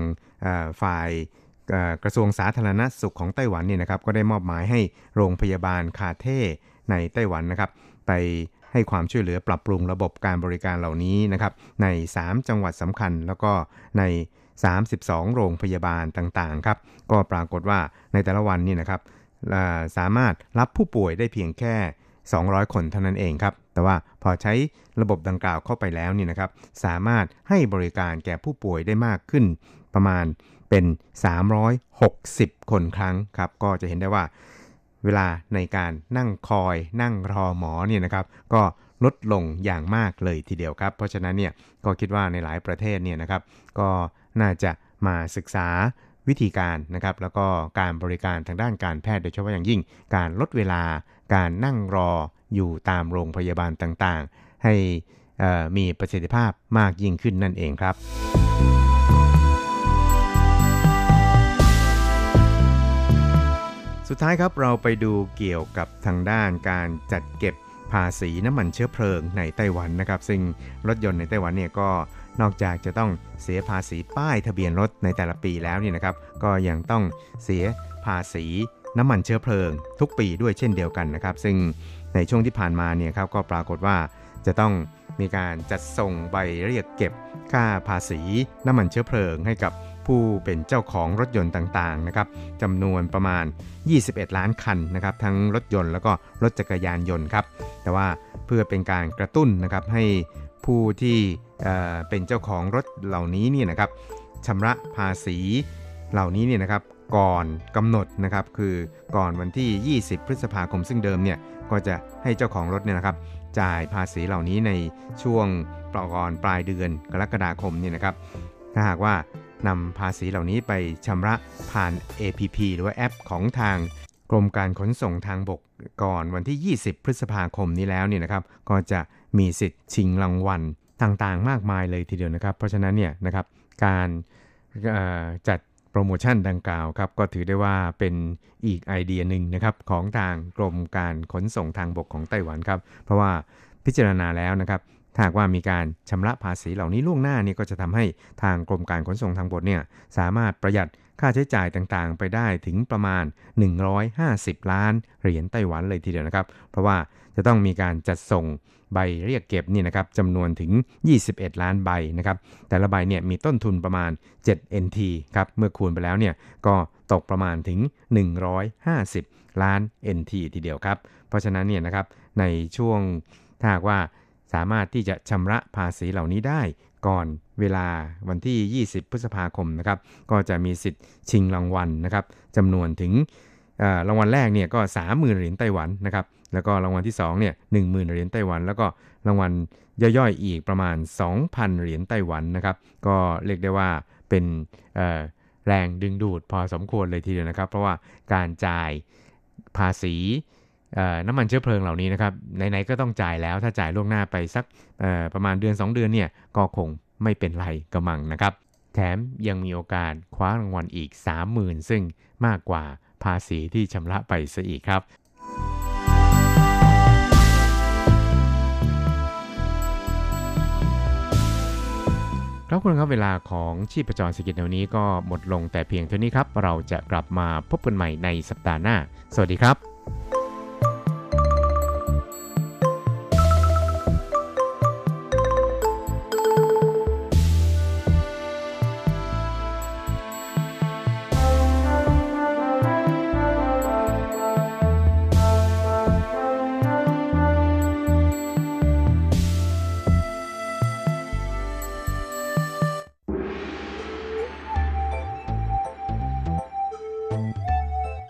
ฝ่าย กระทรวงสาธารณสุขของไต้หวันเนี่ยนะครับก็ได้มอบหมายให้โรงพยาบาลคาเท่ในไต้หวันนะครับ ไปให้ความช่วยเหลือปรับปรุงระบบการบริการเหล่านี้นะครับ ใน 3 จังหวัดสำคัญแล้วก็ใน 32 โรงพยาบาลต่างๆครับ ก็ปรากฏว่าในแต่ละวันนี่นะครับสามารถรับผู้ป่วยได้เพียงแค่ 200 คนเท่านั้นเองครับ แต่ว่าพอใช้ระบบดังกล่าวเข้าไปแล้วนี่นะครับ สามารถให้บริการแก่ผู้ป่วยได้มากขึ้นประมาณ เป็น 360 คนครั้งครับก็จะเห็นได้ว่าเวลาในการนั่งคอยนั่งรอหมอเนี่ยนะครับ ก็ลดลงอย่างมากเลยทีเดียวครับ เพราะฉะนั้นเนี่ยก็คิดว่าในหลายประเทศเนี่ยนะครับ ก็น่าจะมาศึกษาวิธีการนะครับ แล้วก็การบริการทางด้านการแพทย์โดยเฉพาะอย่างยิ่ง การลดเวลาการนั่งรออยู่ตามโรงพยาบาลต่างๆ ให้มีประสิทธิภาพมากยิ่งขึ้นนั่นเองครับ สุดท้ายครับเราไปดูเกี่ยวกับทางด้านการจัดเก็บภาษีน้ำมันเชื้อเพลิงในไต้หวันนะครับ ซึ่งรถยนต์ในไต้หวันเนี่ยก็นอกจากจะต้องเสียภาษีป้ายทะเบียนรถในแต่ละปีแล้วนี่นะครับ ก็ยังต้องเสียภาษีน้ำมันเชื้อเพลิง ทุกปีด้วยเช่นเดียวกันนะครับ ซึ่งในช่วงที่ผ่านมาเนี่ยครับก็ปรากฏว่าจะต้องมีการจัดส่งใบเรียกเก็บค่าภาษีน้ำมันเชื้อเพลิงให้กับ ผู้เป็นเจ้าของรถยนต์ต่างๆนะครับจำนวนประมาณ 21 ล้านคันนะครับทั้งรถยนต์แล้วก็รถจักรยานยนต์ครับแต่ว่าเพื่อเป็นการกระตุ้นนะครับให้ผู้ที่เป็นเจ้าของรถเหล่านี้เนี่ยนะครับชำระภาษีเหล่านี้เนี่ยนะครับก่อนกำหนดนะครับคือก่อนวันที่ 20 พฤษภาคมซึ่งเดิมเนี่ยก็จะให้เจ้าของรถเนี่ยนะครับจ่ายภาษีเหล่านี้ในช่วงปลก่อนปลายเดือนกรกฎาคมเนี่ยนะครับถ้าหากว่า นำภาษีเหล่านี้ไปชำระผ่าน APP หรือว่าแอปของทางกรมการขนส่งทางบกก่อนวันที่ 20 พฤษภาคมนี้แล้วเนี่ยนะครับ ก็จะมีสิทธิ์ชิงรางวัลต่างๆ มากมายเลยทีเดียวนะครับ เพราะฉะนั้นเนี่ยนะครับการจัดโปรโมชั่นดังกล่าวครับก็ถือได้ว่าเป็นอีกไอเดียหนึ่งนะครับของทางกรมการขนส่งทางบกของไต้หวันครับ เพราะว่าพิจารณาแล้วนะครับ ถ้าหากว่ามีการชำระภาษีเหล่านี้ล่วงหน้านี่ก็จะทำให้ทางกรมการขนส่งทางบกเนี่ยสามารถประหยัดค่าใช้จ่ายต่างๆ ไปได้ถึงประมาณ 150 ล้านเหรียญไต้หวันเลยทีเดียวนะครับ เพราะว่าจะต้องมีการจัดส่งใบเรียกเก็บนี่นะครับจำนวนถึง 21 ล้านใบนะครับ แต่ละใบเนี่ยมีต้นทุนประมาณ 7 NT ครับ เมื่อคูณไปแล้วเนี่ยก็ตกประมาณถึง 150 ล้าน NT ทีเดียวครับ เพราะฉะนั้นเนี่ยนะครับในช่วงถ้าหากว่า สามารถที่จะชำระภาษีเหล่านี้ได้ก่อนเวลาวันที่ 20 พฤษภาคมนะครับก็จะมีสิทธิ์ชิงรางวัลนะครับจำนวนถึงรางวัลแรกเนี่ยก็ 30,000เหรียญไต้หวันนะครับแล้วก็รางวัลที่2เนี่ย10,000เหรียญไต้หวัน แล้วก็รางวัลย่อยๆอีกประมาณ 2,000 เหรียญไต้หวันนะครับก็เรียกได้ว่าเป็นแรงดึงดูดพอสมควรเลยทีเดียวนะครับ เพราะว่าการจ่ายภาษี น้ำมันเชื้อเพลิงเหล่านี้นะครับไหนๆก็ต้องจ่ายแล้วถ้าจ่ายล่วงหน้าไปสักประมาณเดือน 2 เดือนเนี่ยก็คงไม่เป็นไรกระมังนะครับ แถมยังมีโอกาสคว้ารางวัลอีก 30,000 ซึ่งมากกว่าภาษีที่ชำระไปซะอีกครับครับคุณครับเวลาของชีพจรเศรษฐกิจแนวนี้ก็หมดลงแต่เพียงเท่านี้ครับ เราจะกลับมาพบกันใหม่ในสัปดาห์หน้า สวัสดีครับ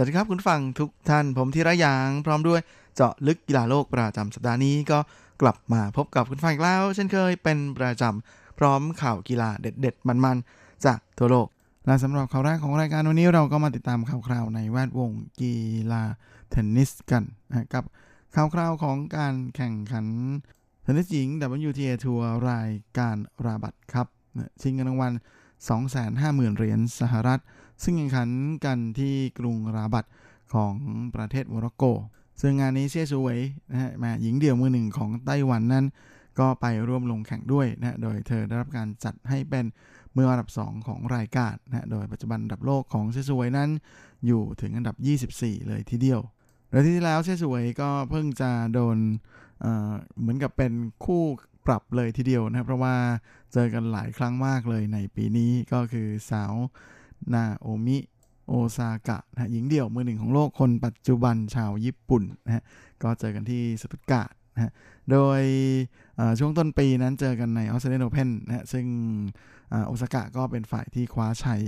สวัสดีครับคุณฟังทุกท่านผมธีระยางพร้อมด้วยเจาะลึกกีฬาโลกประจำสัปดาห์นี้ก็กลับมาพบกับคุณฟังอีกแล้ว เช่นเคยเป็นประจำพร้อมข่าวกีฬาเด็ด ๆ มันๆ จากทั่วโลก และสำหรับข่าวแรกของรายการวันนี้เราก็มาติดตามข่าวคราวในแวดวงกีฬาเทนนิสกันนะกับข่าวคราวของการแข่งขันเทนนิสหญิง WTA ทัวร์รายการราบัตครับชิงเงินรางวัล250,000เหรียญสหรัฐ ซึ่งแข่งขันกันที่กรุงราบัตของประเทศโมร็อกโก ซึ่งงานนี้เซี่ยซูเวยนะฮะมาหญิงเดี่ยวมือหนึ่งของไต้หวันนั้น ก็ไปร่วมลงแข่งด้วยนะโดยเธอได้รับการจัดให้เป็นมืออันดับ 2 ของรายการนะโดยปัจจุบันอันดับโลกของเซี่ยซูเวยนั้นอยู่ถึงอันดับ 24 เลยทีเดียวโดยที่แล้วเซี่ยซูเวยก็เพิ่งจะโดนเหมือนกับเป็นคู่ปรับเลยทีเดียวนะเพราะว่าเจอกันหลายครั้งมากเลยในปีนี้ก็คือสาว นาโอมิ โอซากะนะหญิงเดี่ยวมือหนึ่งของโลกคนปัจจุบันชาวญี่ปุ่นนะฮะก็เจอกันที่สตุตการ์ดนะฮะโดยช่วงต้นปีนั้นเจอกันในออสเตรเลียนโอเพนนะฮะซึ่งโอซากะก็เป็นฝ่ายที่คว้าชัย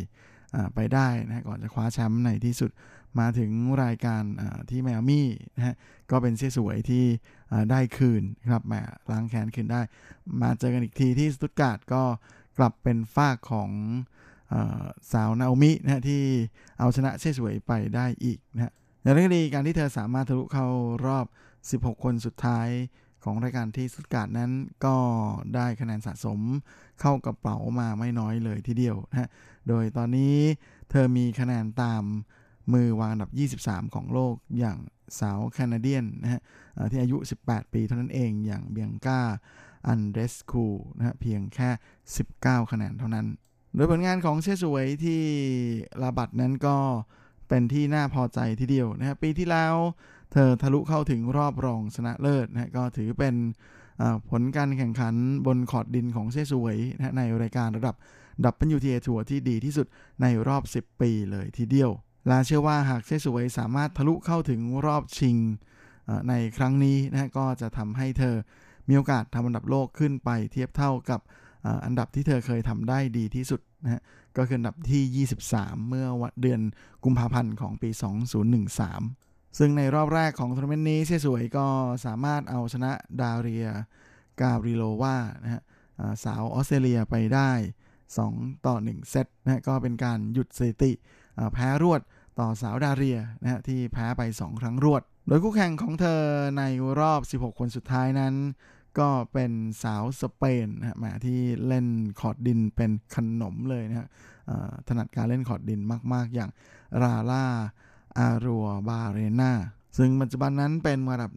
ไปได้นะฮะก่อนจะคว้าแชมป์ในที่สุดมาถึงรายการที่แมอามี่นะฮะก็เป็นเสียสวยที่ได้คืนครับแหมล้างแค้นคืนได้ มาเจอกันอีกทีที่สตุตการ์ดก็กลับเป็นฝ้าของ สาวนาโอมินะที่เอาชนะเช่สวยไปได้อีกนะฮะอย่างไรก็ดีการที่เธอสามารถทะลุเข้ารอบ 16 คนสุดท้ายของรายการที่สุดการนั้นก็ได้คะแนนสะสมเข้ากระเป๋ามาไม่น้อยเลยทีเดียวนะฮะโดยตอนนี้เธอมีคะแนนตามมือวางอันดับ 23 ของโลกอย่างสาวแคนาเดียนนะฮะที่อายุ 18 ปีเท่านั้นเองอย่างเบียงกาอันเดรสคูนะฮะเพียงแค่ 19 คะแนนเท่านั้น โดยผลงานของเชสวยที่ลาบัตนั้นก็เป็นที่น่าพอใจทีเดียวนะครับปีที่แล้วเธอทะลุเข้าถึงรอบรองชนะเลิศนะก็ถือเป็นผลการแข่งขันบนขอดดินของเชสวยนะในรายการระดับดับเบิลยูทีเอทัวร์ที่ดีที่สุดในรอบ 10 ปีเลยทีเดียว และเชื่อว่าหากเซี่ยซูเวยสามารถทะลุเข้าถึงรอบชิงในครั้งนี้นะก็จะทำให้เธอมีโอกาสทำอันดับโลกขึ้นไปเทียบเท่ากับ อันดับที่เธอเคยทำได้ดีที่สุดนะฮะก็คืออันดับที่ 23 เมื่อวันเดือนกุมภาพันธ์ของปี 2013 ซึ่งในรอบแรกของทัวร์นาเมนต์นี้เซี่ยซูเวยก็สามารถเอาชนะดาเรียกาบริโลวานะฮะสาวออสเตรเลียไปได้ 2 ต่อ 1 เซตนะฮะก็เป็นการหยุดสถิติแพ้รวดต่อสาวดาเรียนะฮะที่แพ้ไป 2 ครั้งรวด โดยคู่แข่งของเธอในรอบ 16 คนสุดท้ายนั้น ก็เป็นสาวสเปนนะมาที่เล่นคอร์ตดินเป็นขนมเลยนะฮะถนัดการเล่นคอร์ตดินมาก ๆ อย่างลาร่าอาร์รัวบาร์เรนาซึ่งปัจจุบันนั้นเป็นระดับ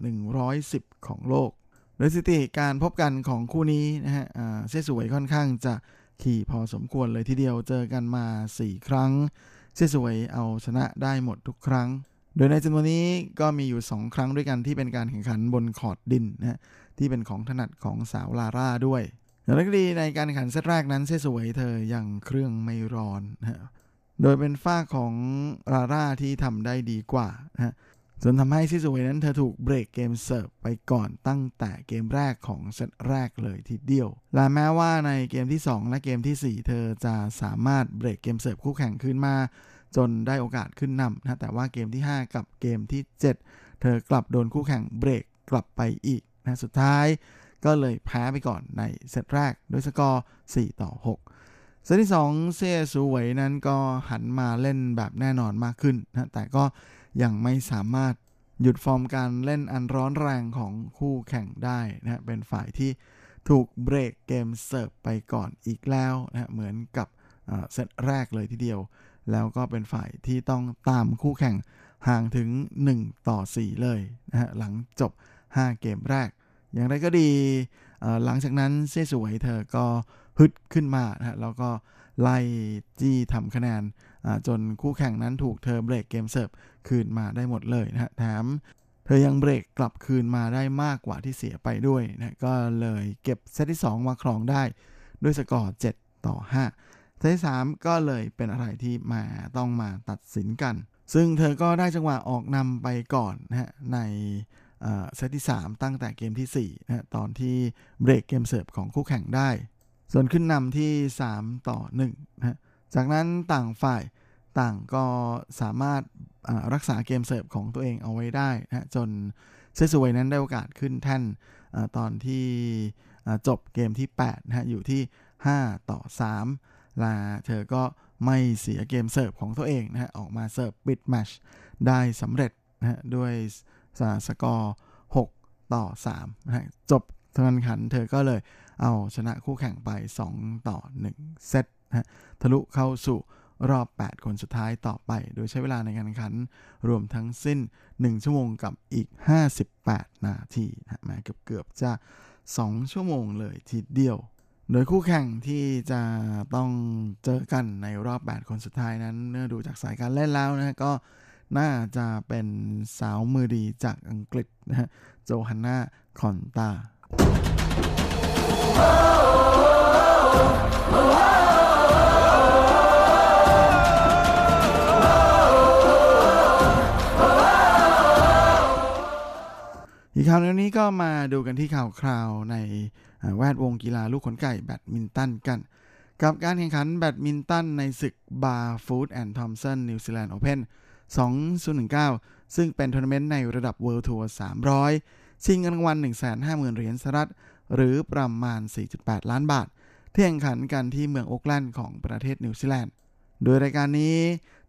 110 ของโลกโดยสถิติการพบกันของคู่นี้นะฮะเซสวยค่อนข้างจะขี่พอสมควรเลยทีเดียวเจอกันมา 4 ครั้ง เซสวยเอาชนะได้หมดทุกครั้ง โดยในจำนวนนี้ก็มีอยู่ 2 ครั้งด้วยกันที่เป็นการแข่งขันบนคอร์ดดินนะฮะที่เป็นของถนัดของสาวลาร่าด้วยอย่างไรก็ดีในการแข่งขันเซตแรกนั้นเซสวยเธอยังเครื่องไม่ร้อนนะโดยเป็นฝ่ายของลาร่าที่ทำได้ดีกว่านะจนทำให้เซี่ยซูเวยนั้นเธอถูกเบรกเกมเสิร์ฟไปก่อนตั้งแต่เกมแรกของเซตแรกเลยทีเดียว และแม้ว่าในเกมที่ 2 และเกมที่ 4 เธอจะสามารถเบรกเกมเสิร์ฟคู่แข่งขึ้นมา จนได้โอกาสขึ้นนำนะแต่ว่าเกมที่ 5 กับเกมที่ 7 เธอกลับโดนคู่แข่งเบรกกลับไปอีกนะสุดท้ายก็เลยแพ้ไปก่อนในเซตแรกด้วยสกอร์ 4 ต่อ 6 เซตที่ 2 เซียซูเวยนั้นก็หันมาเล่นแบบแน่นอนมากขึ้นนะแต่ก็ยังไม่สามารถหยุดฟอร์มการเล่นอันร้อนแรงของคู่แข่งได้นะเป็นฝ่ายที่ถูกเบรกเกมเสิร์ฟไปก่อนอีกแล้วนะเหมือนกับเซตแรกเลยทีเดียว แล้วก็เป็นฝ่ายที่ต้องตามคู่แข่งห่างถึง 1 ต่อ 4 เลยนะฮะหลังจบ 5 เกมแรก อย่างไรก็ดีหลังจากนั้นเซสวยเธอก็ฮึดขึ้นมานะฮะแล้วก็ไล่จี้ทำคะแนนจนคู่แข่งนั้นถูกเธอเบรกเกมเสิร์ฟคืนมาได้หมดเลยนะฮะแถมเธอยังเบรกกลับคืนมาได้มากกว่าที่เสียไปด้วยนะก็เลยเก็บเซตที่ 2 มาครองได้ด้วยสกอร์ 7 ต่อ 5 เซตที่3ก็เลยเป็นอะไรที่มาต้องมาตัดสินกัน ซึ่งเธอก็ได้จังหวะออกนำไปก่อนนะฮะในเซตที่ 3 ตั้งแต่เกมที่4นะตอนที่เบรกเกมเสิร์ฟของคู่แข่งได้ ส่วนขึ้นนำที่ 3 ต่อ1นะจากนั้นต่างฝ่ายต่างก็สามารถรักษาเกมเสิร์ฟของตัวเองเอาไว้ได้นะจนเซี่ยซูเวยนั้นได้โอกาสขึ้นแท่นตอนที่จบเกมที่8นะฮะอยู่ที่ 5 ต่อ 3 ละเธอก็ไม่เสียเกมเสิร์ฟของตัวเองนะฮะออกมาเสิร์ฟปิดแมชได้สำเร็จนะฮะด้วยสกอร์ 6 ต่อ3นะฮะจบการขันเธอก็เลยเอาชนะคู่แข่งไป 2 ต่อ 1 เซตนะทะลุเข้าสู่รอบ 8 คนสุดท้ายต่อไป โดยใช้เวลาในการแข่งขันรวมทั้งสิ้น 1 ชั่วโมงกับอีก 58 นาทีนะมาเกือบเกือบจะ 2 ชั่วโมงเลยทีเดียว โดยคู่แข่งที่จะต้องเจอกันในรอบ 8 คนสุดท้ายนั้นเนื่อดูจากสายการเล่นแล้วนะก็น่าจะเป็นสาวมือดีจากอังกฤษนะโจฮันนาคอนตา อีกข่าวนี้ก็มาดูกันที่ข่าวคราวในแวดวงกีฬาลูกขนไก่แบดมินตันกัน กับการแข่งขันแบดมินตันในศึกบาร์ฟุตแอนด์ทอมป์สันนิวซีแลนด์โอเพน2019 ซึ่งเป็นทัวร์นาเมนต์ในระดับ World Tour 300 ชิงเงินรางวัล 150,000 เหรียญสหรัฐ หรือประมาณ 4.8 ล้านบาท ที่แข่งขันกันที่เมืองโอ๊กแลนด์ของประเทศนิวซีแลนด์ โดยรายการนี้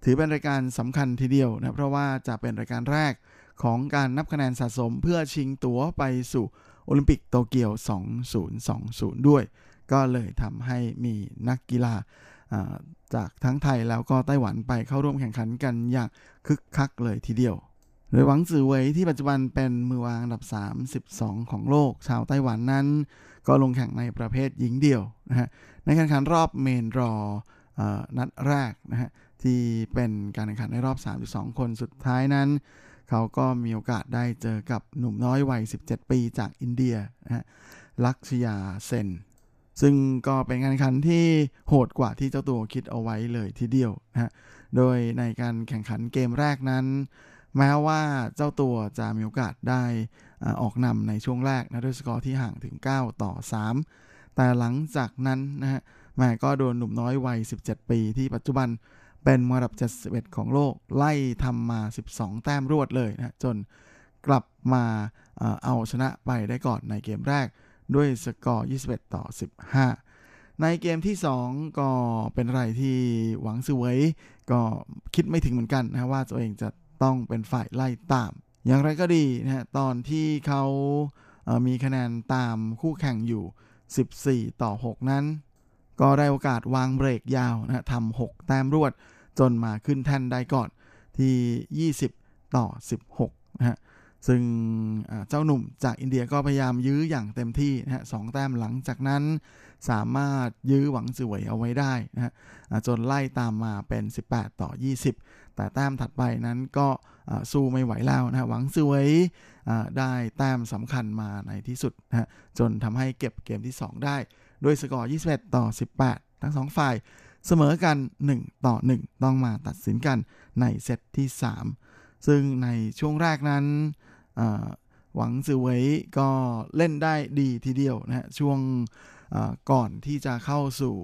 ถือเป็นรายการสำคัญทีเดียวนะ เพราะว่าจะเป็นรายการแรก ของการนับคะแนนสะสมเพื่อชิงตั๋วไปสู่โอลิมปิกโตเกียว 2020 ด้วย ก็เลยทำให้มีนักกีฬาจากทั้งไทยแล้วก็ไต้หวันไปเข้าร่วมแข่งขันกันอย่างคึกคักเลยทีเดียวโดยหวังจือเวยที่ปัจจุบันเป็นมือวางอันดับ 32 ของโลก ชาวไต้หวันนั้น ก็ลงแข่งในประเภทหญิงเดี่ยวนะฮะในการแข่งขันรอบเมนรอนัดแรกนะฮะที่เป็นการแข่งขันในรอบ 32 คนสุดท้ายนั้น เขาก็มีโอกาสได้เจอกับหนุ่มน้อยวัย 17 ปีจากอินเดียนะฮะลักชยาเซนซึ่งก็เป็นการแข่งขันที่โหดกว่าที่เจ้าตัวคิดเอาไว้เลยทีเดียวนะฮะโดยในการแข่งขันเกมแรกนั้น แม้ว่าเจ้าตัวจะมีโอกาสได้ออกนำในช่วงแรกนะด้วยสกอร์ที่ห่างถึง 9 ต่อ 3 แต่หลังจากนั้นนะฮะแม่ก็โดนหนุ่มน้อยวัย 17 ปีที่ปัจจุบัน เป็นมือดับ71 ของโลก ไล่ทำมา 12 แต้มรวดเลยนะจนกลับมาเอาชนะไปได้ก่อนในเกมแรกด้วยสกอร์ 21 ต่อ 15 ในเกมที่ 2 ก็เป็นอะไรที่หวังซือเวยก็คิดไม่ถึงเหมือนกันนะว่าตัวเองจะต้องเป็นฝ่ายไล่ตาม อย่างไรก็ดีนะฮะตอนที่เขามีคะแนนตามคู่แข่งอยู่ 14 ต่อ 6 นั้น ก็ได้โอกาสวางเบรกยาวนะทำ6แต้มรวด จนมาขึ้นแท่นได้ก่อนที่ 20 ต่อ 16นะฮะซึ่งเจ้าหนุ่มจากอินเดียก็พยายามยื้ออย่างเต็มที่นะฮะสองแต้มหลังจากนั้น สามารถยื้อหวังสวยเอาไว้ได้นะฮะจนไล่ตามมาเป็น 18 ต่อ 20 แต่แต้มถัดไปนั้นก็สู้ไม่ไหวแล้วนะฮะหวังสวยได้แต้มสำคัญมาในที่สุดนะฮะจนทำให้เก็บเกมที่ 2 ได้ ด้วยสกอร์ 21 ต่อ 18 ทั้งสองฝ่าย เสมอกัน 1 ต่อ 1 ต้องมาตัดสินกันในเซตที่ 3 ซึ่งในช่วงแรกนั้นหวังซือเวยก็เล่นได้ดีทีเดียวนะฮะช่วงก่อนที่จะเข้าสู่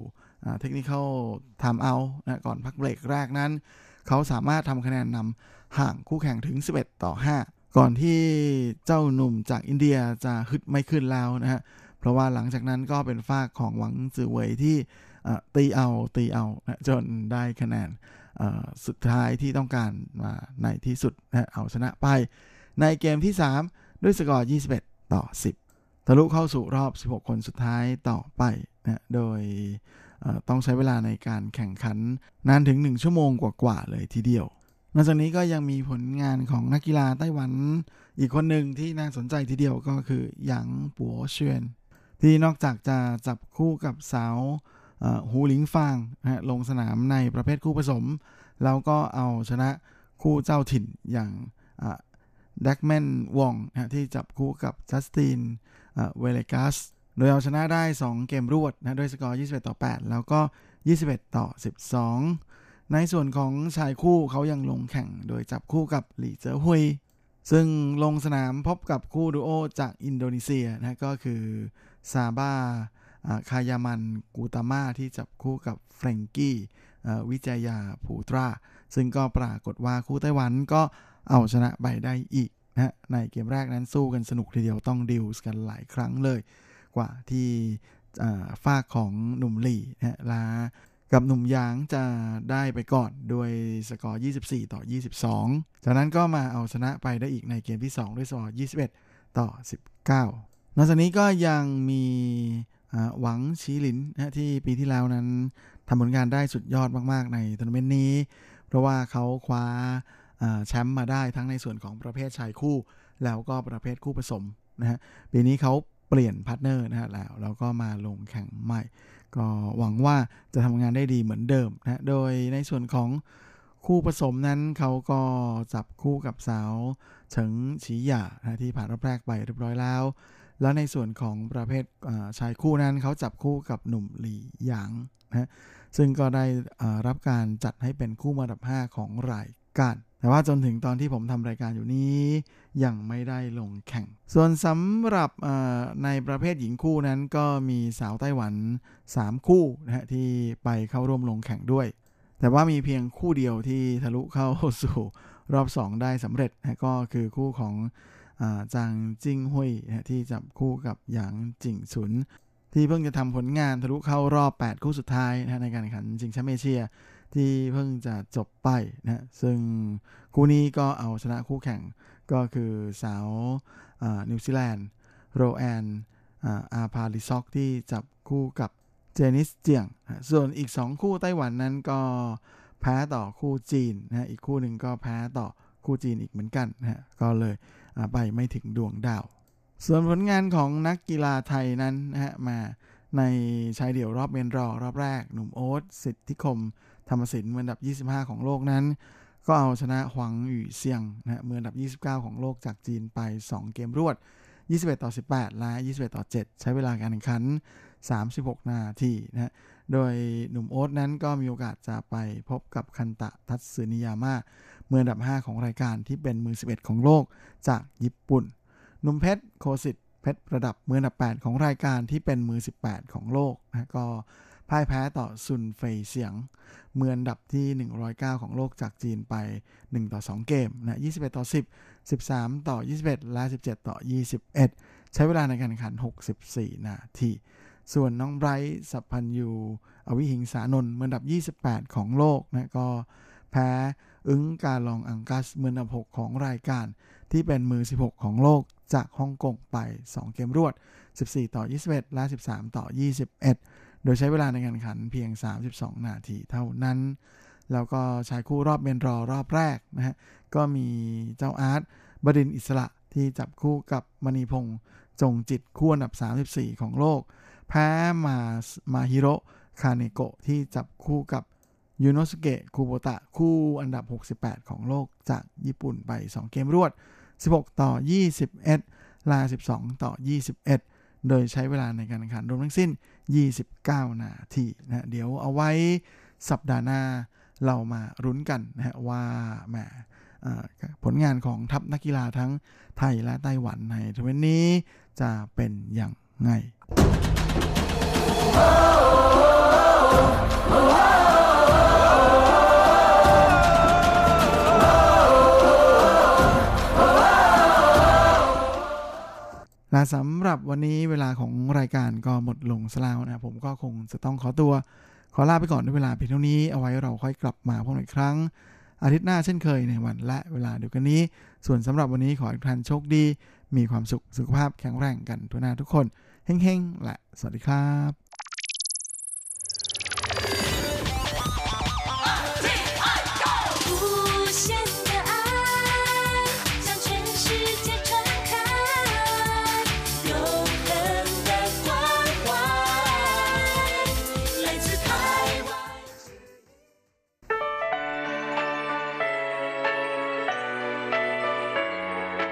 เทคนิคเข้าทำเอานะก่อนพักเบรกแรกนั้น เขาสามารถทำคะแนนนำห่างคู่แข่งถึง 11 ต่อ 5 ก่อนที่เจ้าหนุ่มจากอินเดียจะฮึดไม่ขึ้นแล้วนะฮะ เพราะว่าหลังจากนั้นก็เป็นฝากของหวังซือเวยที่ตีเอาตีเอาจนได้คะแนนสุดท้ายที่ต้องการมาในที่สุดเอาชนะไป ในเกมที่ 3 ด้วยสกอร์ 21 ต่อ 10 ทะลุเข้าสู่รอบ 16 คนสุดท้ายต่อไปนะโดยต้องใช้เวลาในการแข่งขันนานถึง 1 ชั่วโมงกว่าๆเลยทีเดียวนอกจากนี้ก็ยังมีผลงานของนักกีฬาไต้หวัน อีกคนหนึ่งที่น่าสนใจทีเดียวก็คือหยางปัวเชียน ที่นอกจากจะจับคู่กับสาวหูหลิงฟางนะลงสนามในประเภทคู่ผสม แล้วก็เอาชนะคู่เจ้าถิ่นอย่างดักแมนวองนะที่จับคู่กับจัสตินเวเลกัสโดยเอาชนะได้ 2 เกมรวดนะด้วยสกอร์ 21 ต่อ 8 แล้วก็ 21 ต่อ 12 ในส่วนของชายคู่เขายังลงแข่งโดยจับคู่กับหลี่เจ๋อฮุย ซึ่งลงสนามพบกับคู่ดูโอจากอินโดนีเซียนะก็คือ ซาบาคายามันกูตาม่าที่จับคู่กับเฟรงกี้วิจยาผูตรา ซึ่งก็ปรากฏว่าคู่ไต้หวันก็เอาชนะไปได้อีกนะในเกมแรกนั้นสู้กันสนุกทีเดียวต้องดิวส์กันหลายครั้งเลย กว่าที่ฝ้าของหนุ่มหลี่นะลากับหนุ่มยางจะได้ไปก่อนด้วยสกอร์ 24 ต่อ 22 จากนั้นก็มาเอาชนะไปได้อีกในเกมที่ 2 ด้วยสกอร์ 21 ต่อ 19 นอกจากนี้ก็ยังมีหวังชีหลินนะที่ปีที่แล้วนั้นทำผลงานได้สุดยอดมาก ๆ ในทัวร์นาเมนต์นี้ เพราะว่าเขาคว้าแชมป์มาได้ทั้งในส่วนของประเภทชายคู่ แล้วก็ประเภทคู่ผสมนะฮะปีนี้เขาเปลี่ยน partner นะฮะแล้วแล้วก็มาลงแข่งใหม่ ก็หวังว่าจะทำงานได้ดีเหมือนเดิมนะโดยในส่วนของคู่ผสมนั้นเขาก็จับคู่กับสาวเฉิงฉีหย่านะที่ผ่านรอบแรกไปเรียบร้อยแล้ว แล้วในส่วนของประเภทชายคู่นั้นเขาจับคู่กับหนุ่มหลี่หยางนะซึ่งก็ได้รับการจัดให้เป็นคู่มาดับ 5 ของรายการแต่ว่าจนถึงตอนที่ผมทำรายการอยู่นี้ยังไม่ได้ลงแข่ง ส่วนสำหรับในประเภทหญิงคู่นั้นก็มีสาวไต้หวัน 3 คู่นะฮะที่ไปเข้าร่วมลงแข่งด้วย แต่ว่ามีเพียงคู่เดียวที่ทะลุเข้าสู่รอบ 2 ได้สำเร็จนะก็คือคู่ของ จางจิงหุยที่จับคู่กับหยางจิงสุน ที่เพิ่งจะทำผลงานทะลุเข้ารอบ 8 คู่สุดท้ายนะในการแข่งขันจิงแชมป์เอเชีย ที่เพิ่งจะจบไปนะซึ่งคู่นี้ก็เอาชนะคู่แข่งก็คือสาวนิวซีแลนด์โรแอนอาพาลิซอกที่จับคู่กับเจนิสเจียง ส่วนอีก 2 คู่ไต้หวันนั้นก็แพ้ต่อคู่จีนนะอีกคู่หนึ่งก็แพ้ต่อคู่จีนอีกเหมือนกันนะก็เลย ไปไม่ถึงดวงดาว ส่วนผลงานของนักกีฬาไทยนั้นนะฮะมาในชายเดี่ยวรอบเมนรอรอบแรก หนุ่มโอ๊ตสิทธิคม ธรรมศิลป์มืออันดับ 25 ของโลกนั้น ก็เอาชนะหวังหยู่เซียงนะมืออันดับ 29 ของโลกจากจีนไป 2 เกมรวด 21 ต่อ 18 และ 21 ต่อ 7 ใช้เวลาการแข่งขัน 36 นาทีนะโดยหนุ่มโอ๊ตนั้นก็มีโอกาสจะไปพบกับคันตะทัตสึนิยาม่า มืออันดับ 5 ของรายการที่เป็นมือ 11 ของโลกจากญี่ปุ่นนุ่มเพชรโคสิตเพชรระดับมืออันดับ 8 ของรายการที่เป็นมือ 18 ของโลกนะก็พ่ายแพ้ต่อซุนเฟยเสียง เมืออันดับที่ 109 ของโลกจากจีนไป 1 ต่อ 2 เกมนะ21 ต่อ 10 13 ต่อ 21 และ 17 ต่อ 21 ใช้เวลาในการแข่งขัน 64 นาที ส่วนน้องไบรท์สัพพันยูอวิหิงสานนท์มืออันดับ 28 ของโลกนะก็แพ้ อึ้งกาลองอังกัสมืออันดับ6ของรายการ ที่เป็นมือ 16 ของโลกจากฮ่องกงไป 2 เกมรวด 14 ต่อ 21 และ 13 ต่อ 21 โดยใช้เวลาในการขันเพียง 32 นาทีเท่านั้น แล้วก็ชายคู่รอบเมนรอรอบแรกนะฮะ ก็มีเจ้าอาร์ตบดินอิสระที่จับคู่กับมณีพงษ์จงจิตคู่อันดับ 34 ของโลก แพ้มามาฮิโรคาเนโกะที่จับคู่กับ ยูโนสเกะคูโบตะคู่อันดับ 68 ของโลกจากญี่ปุ่นไป 2 เกมรวด 16 ต่อ 21 และ 12 ต่อ 21 โดยใช้เวลาในการแข่งขันรวมทั้งสิ้น 29 นาทีนะเดี๋ยวเอาไว้สัปดาห์หน้าเรามารุ้นกันนะฮะว่าแหมผลงานของทัพนักกีฬาทั้งไทยและไต้หวันในทวนนี้จะเป็นอย่างไง และสำหรับวันนี้เวลาของรายการก็หมดลงสแล้วนะผมก็คงจะต้องขอตัว ขอลาไปก่อนด้วยเวลาเพียงเท่านี้เอาไว้เราค่อยกลับมาพบกันอีกครั้ง อาทิตย์หน้าเช่นเคยในวันและเวลาเดียวกันนี้ ส่วนสำหรับวันนี้ขอให้ทุกท่านโชคดี มีความสุขสุขภาพแข็งแรงกันทุกหน้าทุกคนเฮ้งๆและสวัสดีครับ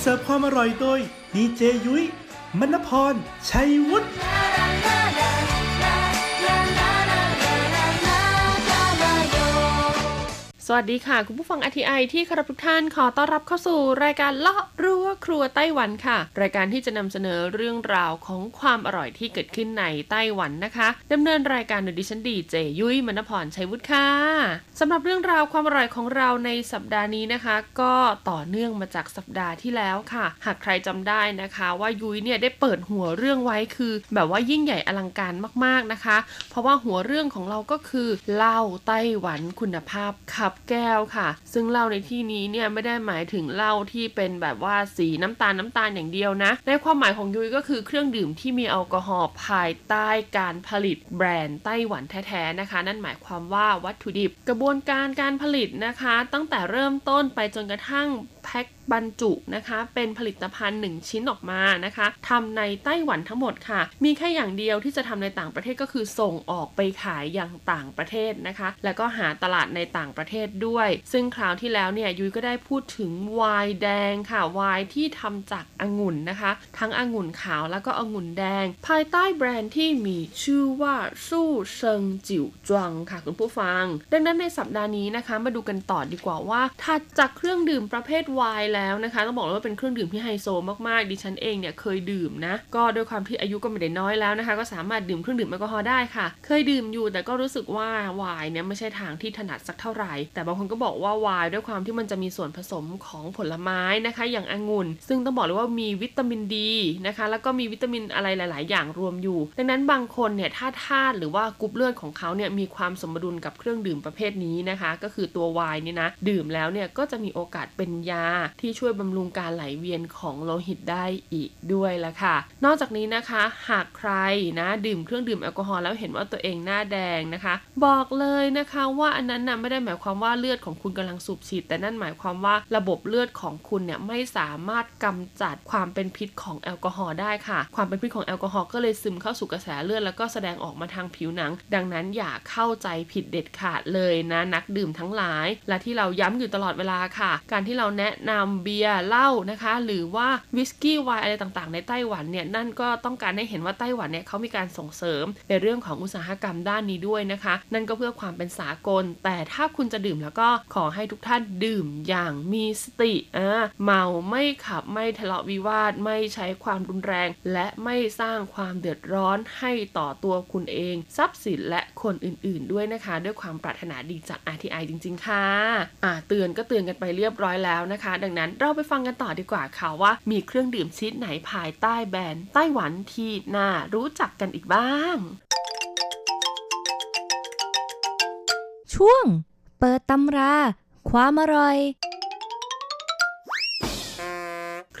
เสิร์ฟความอร่อยโดยดีเจยุ้ยมณพร ชัยวุฒิสวัสดีค่ะ คุณผู้ฟังอทีไอที่คารพทุกท่านขอต้อนรับเข้าสู่รายการเลาะรั้วครัวไต้หวันค่ะ รายการที่จะนำเสนอเรื่องราวของความอร่อยที่เกิดขึ้นในไต้หวันนะคะดำเนินรายการโดยดิฉันดีเจยุ้ยมณพรชัยวุฒิค่ะสำหรับเรื่องราวความอร่อยของเราในสัปดาห์นี้นะคะ ก็ต่อเนื่องมาจากสัปดาห์ที่แล้วค่ะ หากใครจำได้นะคะ ว่ายุ้ยเนี่ยได้เปิดหัวเรื่องไว้คือ แบบว่ายิ่งใหญ่อลังการมากๆนะคะ เพราะว่าหัวเรื่องของเราก็คือเหล้าไต้หวันคุณภาพขับแก้วค่ะ ซึ่งเหล้าในที่นี้เนี่ยไม่ได้หมายถึงเหล้าที่เป็นแบบว่าสีน้ำตาลน้ำตาลอย่างเดียวนะ ในความหมายของยุ้ยก็คือเครื่องดื่มที่มีแอลกอฮอล์ภายใต้การผลิตแบรนด์ไต้หวันแท้ๆนะคะ นั่นหมายความว่าวัตถุดิบ กระบวนการการผลิตนะคะ ตั้งแต่เริ่มต้นไปจนกระทั่ง แพ็คบรรจุนะคะ เป็นผลิตภัณฑ์ 1 ชิ้นออกมานะคะทำในไต้หวันทั้งหมดค่ะ มีแค่อย่างเดียวที่จะทำในต่างประเทศก็คือส่งออกไปขายอย่างต่างประเทศนะคะ แล้วก็หาตลาดในต่างประเทศด้วย ซึ่งคราวที่แล้วเนี่ยยุ้ยก็ได้พูดถึงไวน์แดงค่ะไวน์ที่ทำจากองุ่นนะคะ ทั้งองุ่นขาวแล้วก็องุ่นแดง ภายใต้แบรนด์ที่มีชื่อว่าสู้เซิงจิ๋วจวงค่ะคุณผู้ฟัง ดังนั้นในสัปดาห์นี้นะคะ มาดูกันต่อดีกว่าว่าถัดจากเครื่องดื่มประเภทไวน์แล้วนะคะ ต้องบอกเลยว่าเป็นเครื่องดื่มที่ไฮโซมากๆ ดิฉันเองเนี่ยเคยดื่มนะ ก็ด้วยความที่อายุก็ไม่ได้น้อยแล้วนะคะ ก็สามารถดื่มเครื่องดื่มแอลกอฮอล์ได้ค่ะ เคยดื่มอยู่แต่ก็รู้สึกว่าไวน์เนี่ยไม่ใช่ทางที่ถนัดสักเท่าไหร่ แต่บางคนก็บอกว่าไวน์ด้วยความที่มันจะมีส่วนผสมของผลไม้นะคะ อย่างองุ่น ซึ่งต้องบอกเลยว่ามีวิตามินดีนะคะ แล้วก็มีวิตามินอะไรหลาย ๆ อย่างรวมอยู่ ดังนั้นบางคนเนี่ยถ้าธาตุหรือว่ากรุ๊ปเลือดของเขาเนี่ยมีความสมดุลกับเครื่องดื่มประเภทนี้นะคะ ก็คือตัวไวน์นี่นะดื่มแล้วเนี่ยก็จะมีโอกาสเป็นยาที่ช่วยบำรุงการไหลเวียนของโลหิตได้อีกด้วยละค่ะ นอกจากนี้นะคะ หากใครนะดื่มเครื่องดื่มแอลกอฮอล์แล้วเห็นว่าตัวเองหน้าแดงนะคะ บอกเลยนะคะว่าอันนั้นนะไม่ได้หมายความว่าเลือดของคุณกำลังสูบฉีด แต่นั่นหมายความว่าระบบเลือดของคุณเนี่ยไม่สามารถกำจัดความเป็นพิษของแอลกอฮอล์ได้ค่ะ ความเป็นพิษของแอลกอฮอล์ก็เลยซึมเข้าสู่กระแสเลือดแล้วก็แสดงออกมาทางผิวหนัง ดังนั้นอย่าเข้าใจผิดเด็ดขาดเลยนะนักดื่มทั้งหลาย และที่เราย้ำอยู่ตลอดเวลาค่ะ การที่เราแนะนำเบียร์เหล้านะคะ หรือว่าวิสกี้ไวน์อะไรต่างๆ ในไต้หวันเนี่ยนั่นก็ต้องการให้เห็นว่าไต้หวันเนี่ยเขามีการส่งเสริมในเรื่องของอุตสาหกรรมด้านนี้ด้วยนะคะ นั่นก็เพื่อความเป็นสากล แต่ถ้าคุณจะดื่มแล้วก็ขอให้ทุกท่านดื่มอย่างมีสติอ่าเมาไม่ขับไม่ทะเลาะวิวาทไม่ใช้ความรุนแรง และไม่สร้างความเดือดร้อนให้ต่อตัวคุณเอง ทรัพย์สินและคนอื่น ๆ ด้วยนะคะ ด้วยความปรารถนาดีจาก RTI จริง ๆ ค่ะอ่าเตือนก็เตือนกันไปเรียบร้อยแล้วนะคะดังนั้นเราไปฟังกันต่อดีกว่าค่ะว่า มีเครื่องดื่มชนิดไหนภายใต้แบรนด์ไต้หวันที่น่ารู้จักกันอีกบ้าง ช่วง เปิดตำรา ความอร่อย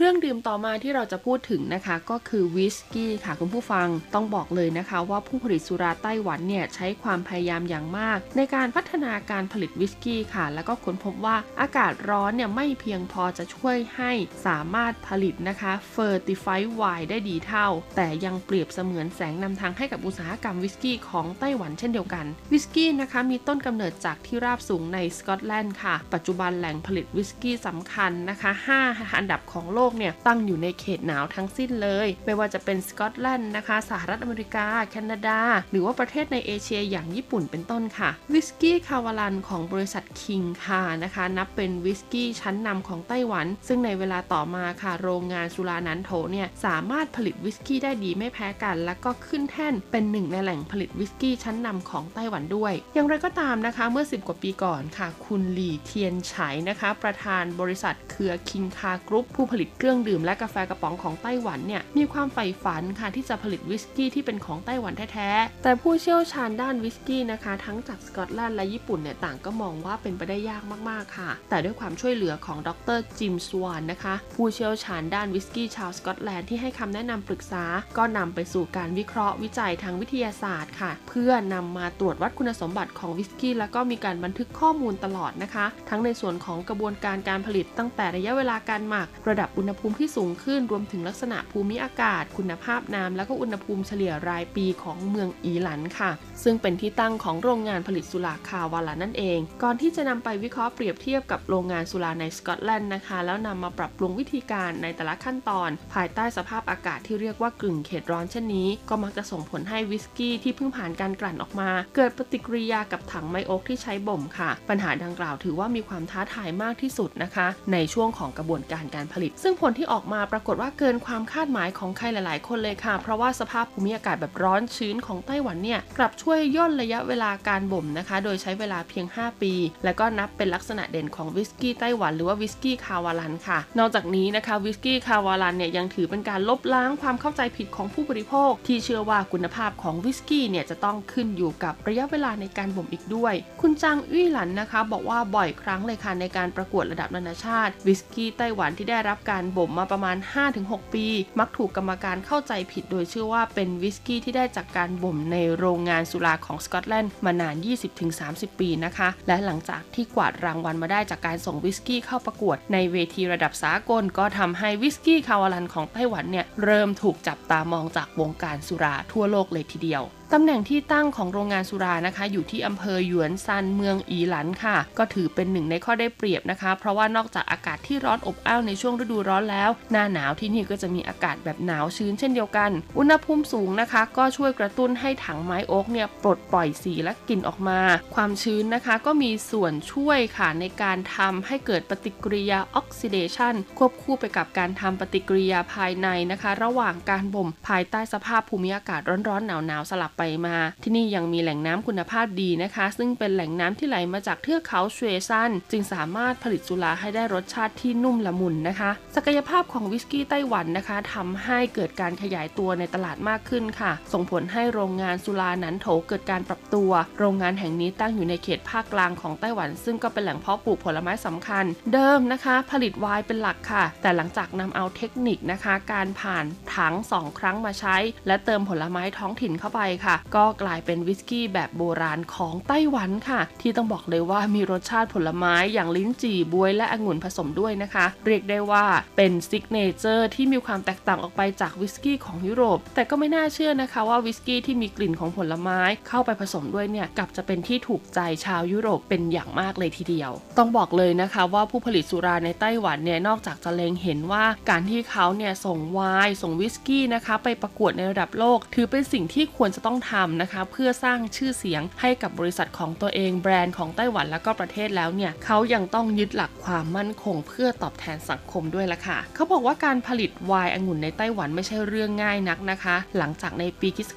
เครื่องดื่มต่อมาที่เราจะพูดถึงนะคะ ก็คือวิสกี้ค่ะคุณผู้ฟังต้องบอกเลยนะคะว่าผู้ผลิตสุราไต้หวันเนี่ยใช้ความพยายามอย่างมาก ในการพัฒนาการผลิตวิสกี้ค่ะ แล้วก็ค้นพบว่าอากาศร้อนเนี่ยไม่เพียงพอจะช่วยให้สามารถผลิตนะคะ fortified wine ได้ดีเท่า แต่ยังเปรียบเสมือนแสงนำทางให้กับอุตสาหกรรมวิสกี้ของไต้หวันเช่นเดียวกันวิสกี้นะคะมีต้นกำเนิดจากที่ราบสูงในสกอตแลนด์ค่ะ ปัจจุบันแหล่งผลิตวิสกี้สำคัญนะคะ 5 อันดับของโลกเนี่ยตั้งอยู่ในเขตหนาวทั้งสิ้นเลย ไม่ว่าจะเป็นสกอตแลนด์นะคะ สหรัฐอเมริกา แคนาดา หรือว่าประเทศในเอเชียอย่างญี่ปุ่นเป็นต้นค่ะ วิสกี้คาวาลันของบริษัทคิงคานะคะ นับเป็นวิสกี้ชั้นนำของไต้หวัน ซึ่งในเวลาต่อมาค่ะ โรงงานสุราหนานโถวเนี่ยสามารถผลิตวิสกี้ได้ดีไม่แพ้กัน และก็ขึ้นแท่นเป็นหนึ่งในแหล่งผลิตวิสกี้ชั้นนำของไต้หวันด้วย อย่างไรก็ตามนะคะ เมื่อ 10 กว่าปีก่อนค่ะ คุณหลี่เทียนไฉนะคะ ประธานบริษัทเครือคิงคากรุ๊ปผู้ผลิตเครื่องดื่มและกาแฟกระป๋องของไต้หวันเนี่ยมีความใฝ่ฝันค่ะที่จะผลิตวิสกี้ที่เป็นของไต้หวันแท้ๆ แต่ผู้เชี่ยวชาญด้านวิสกี้นะคะ ทั้งจากสกอตแลนด์และญี่ปุ่นเนี่ยต่างก็มองว่าเป็นไปได้ยากมากๆค่ะ แต่ด้วยความช่วยเหลือของดร.จิมสวอนนะคะ ผู้เชี่ยวชาญด้านวิสกี้ชาวสกอตแลนด์ที่ให้คำแนะนำปรึกษา ก็นำไปสู่การวิเคราะห์วิจัยทางวิทยาศาสตร์ค่ะ เพื่อนำมาตรวจวัดคุณสมบัติของวิสกี้แล้วก็มีการบันทึกข้อมูลตลอดนะคะ ทั้งในส่วนของกระบวนการการผลิตตั้งแต่ระยะเวลาการหมักระดับอุณหภูมิที่สูงขึ้น รวมถึงลักษณะภูมิอากาศ คุณภาพน้ำและก็อุณหภูมิเฉลี่ยรายปีของเมืองอีหลันค่ะ ซึ่งเป็นที่ตั้งของโรงงานผลิตสุราคาวาลานั่นเอง ก่อนที่จะนำไปวิเคราะห์เปรียบเทียบกับโรงงานสุราในสกอตแลนด์นะคะ แล้วนำมาปรับปรุงวิธีการในแต่ละขั้นตอน ภายใต้สภาพอากาศที่เรียกว่ากึ่งเขตร้อนเช่นนี้ ก็มักจะส่งผลให้วิสกี้ที่เพิ่งผ่านการกลั่นออกมา เกิดปฏิกิริยากับถังไมโอกที่ใช้บ่มค่ะ ปัญหาดังกล่าวถือว่ามีความท้าทายมากที่สุดนะคะ ในช่วงของกระบวนการการผลิต ซึ่งผลที่ออกมาปรากฏว่าเกินความคาดหมายของใครหลาย ๆ คนเลยค่ะ เพราะว่าสภาพภูมิอากาศแบบร้อนชื้นของไต้หวันเนี่ยกลับช่วยย่นระยะเวลาการบ่มนะคะ โดยใช้เวลาเพียง 5 ปี และก็นับเป็นลักษณะเด่นของวิสกี้ไต้หวันหรือว่าวิสกี้คาวาลันค่ะ นอกจากนี้นะคะวิสกี้คาวาลันเนี่ยยังถือเป็นการลบล้างความเข้าใจผิดของผู้บริโภค ที่เชื่อว่าคุณภาพของวิสกี้เนี่ยจะต้องขึ้นอยู่กับระยะเวลาในการบ่มอีกด้วย คุณจางอี้หลันนะคะ บอกว่าบ่อยครั้งเลยค่ะในการประกวดระดับนานาชาติวิสกี้ไต้หวันที่ได้รับการบ่มมาประมาณ 5-6 ปี มักถูกกรรมการเข้าใจผิดโดยเชื่อว่าเป็นวิสกี้ที่ได้จากการบ่มในโรงงานสุราของสกอตแลนด์มานาน 20-30 ปีนะคะ และหลังจากที่กวาดรางวัลมาได้จากการส่งวิสกี้เข้าประกวด ในเวทีระดับสากลก็ทำให้วิสกี้คาวาลันของไต้หวันเนี่ยเริ่มถูกจับตามองจากวงการสุราทั่วโลกเลยทีเดียว ตำแหน่งที่ตั้งของโรงงานสุรานะคะ อยู่ที่อำเภอหยวนซันเมืองอีหลันค่ะ ก็ถือเป็นหนึ่งในข้อได้เปรียบนะคะ เพราะว่านอกจากอากาศที่ร้อนอบอ้าวในช่วงฤดูร้อนแล้ว หน้าหนาวที่นี่ก็จะมีอากาศแบบหนาวชื้นเช่นเดียวกัน อุณหภูมิสูงนะคะ ก็ช่วยกระตุ้นให้ถังไม้โอ๊กเนี่ยปลดปล่อยสีและกลิ่นออกมา ความชื้นนะคะก็มีส่วนช่วยค่ะในการทำให้เกิดปฏิกิริยาออกซิเดชันควบคู่ไปกับการทำปฏิกิริยาภายในนะคะ ระหว่างการบ่มภายใต้สภาพภูมิอากาศร้อนๆหนาวๆสลับไปมา ที่นี่ยังมีแหล่งน้ำคุณภาพดีนะคะ ซึ่งเป็นแหล่งน้ำที่ไหลมาจากเทือกเขาเชวซันจึงสามารถผลิตสุราให้ได้รสชาติที่นุ่มละมุนนะคะ ศักยภาพของวิสกี้ไต้หวันนะคะทำให้เกิดการขยายตัวในตลาดมากขึ้นค่ะ ส่งผลให้โรงงานสุรานันโถเกิดการปรับตัว โรงงานแห่งนี้ตั้งอยู่ในเขตภาคกลางของไต้หวัน ซึ่งก็เป็นแหล่งเพาะปลูกผลไม้สำคัญ เดิมนะคะ ผลิตไวน์เป็นหลักค่ะ แต่หลังจากนำเอาเทคนิคนะคะ การผ่านถังสองครั้งมาใช้ และเติมผลไม้ท้องถิ่นเข้าไปค่ะก็กลายเป็นวิสกี้แบบโบราณของไต้หวันค่ะ ที่ต้องบอกเลยว่ามีรสชาติผลไม้อย่างลิ้นจี่บวยและองุ่นผสมด้วยนะคะ เรียกได้ว่าเป็นซิกเนเจอร์ที่มีความแตกต่างออกไปจากวิสกี้ของยุโรป แต่ก็ไม่น่าเชื่อนะคะว่าวิสกี้ที่มีกลิ่นของผลไม้เข้าไปผสมด้วยเนี่ยกลับจะเป็นที่ถูกใจชาวยุโรปเป็นอย่างมากเลยทีเดียว ต้องบอกเลยนะคะว่าผู้ผลิตสุราในไต้หวันเนี่ยนอกจากจะเล็งเห็นว่าการที่เขาเนี่ยส่งไวน์ส่งวิสกี้นะคะไปประกวดในระดับโลก ถือเป็นสิ่งที่ควรจะต้องทำนะคะ เพื่อสร้างชื่อเสียงให้กับบริษัทของตัวเองแบรนด์ของไต้หวันแล้วก็ประเทศแล้วเนี่ยเขายังต้องยึดหลักความมั่นคง เพื่อตอบแทนสังคมด้วยละค่ะเขาบอกว่าการผลิตไวน์องุ่นในไต้หวันไม่ใช่เรื่องง่ายนักนะคะ หลังจากในปีคิศ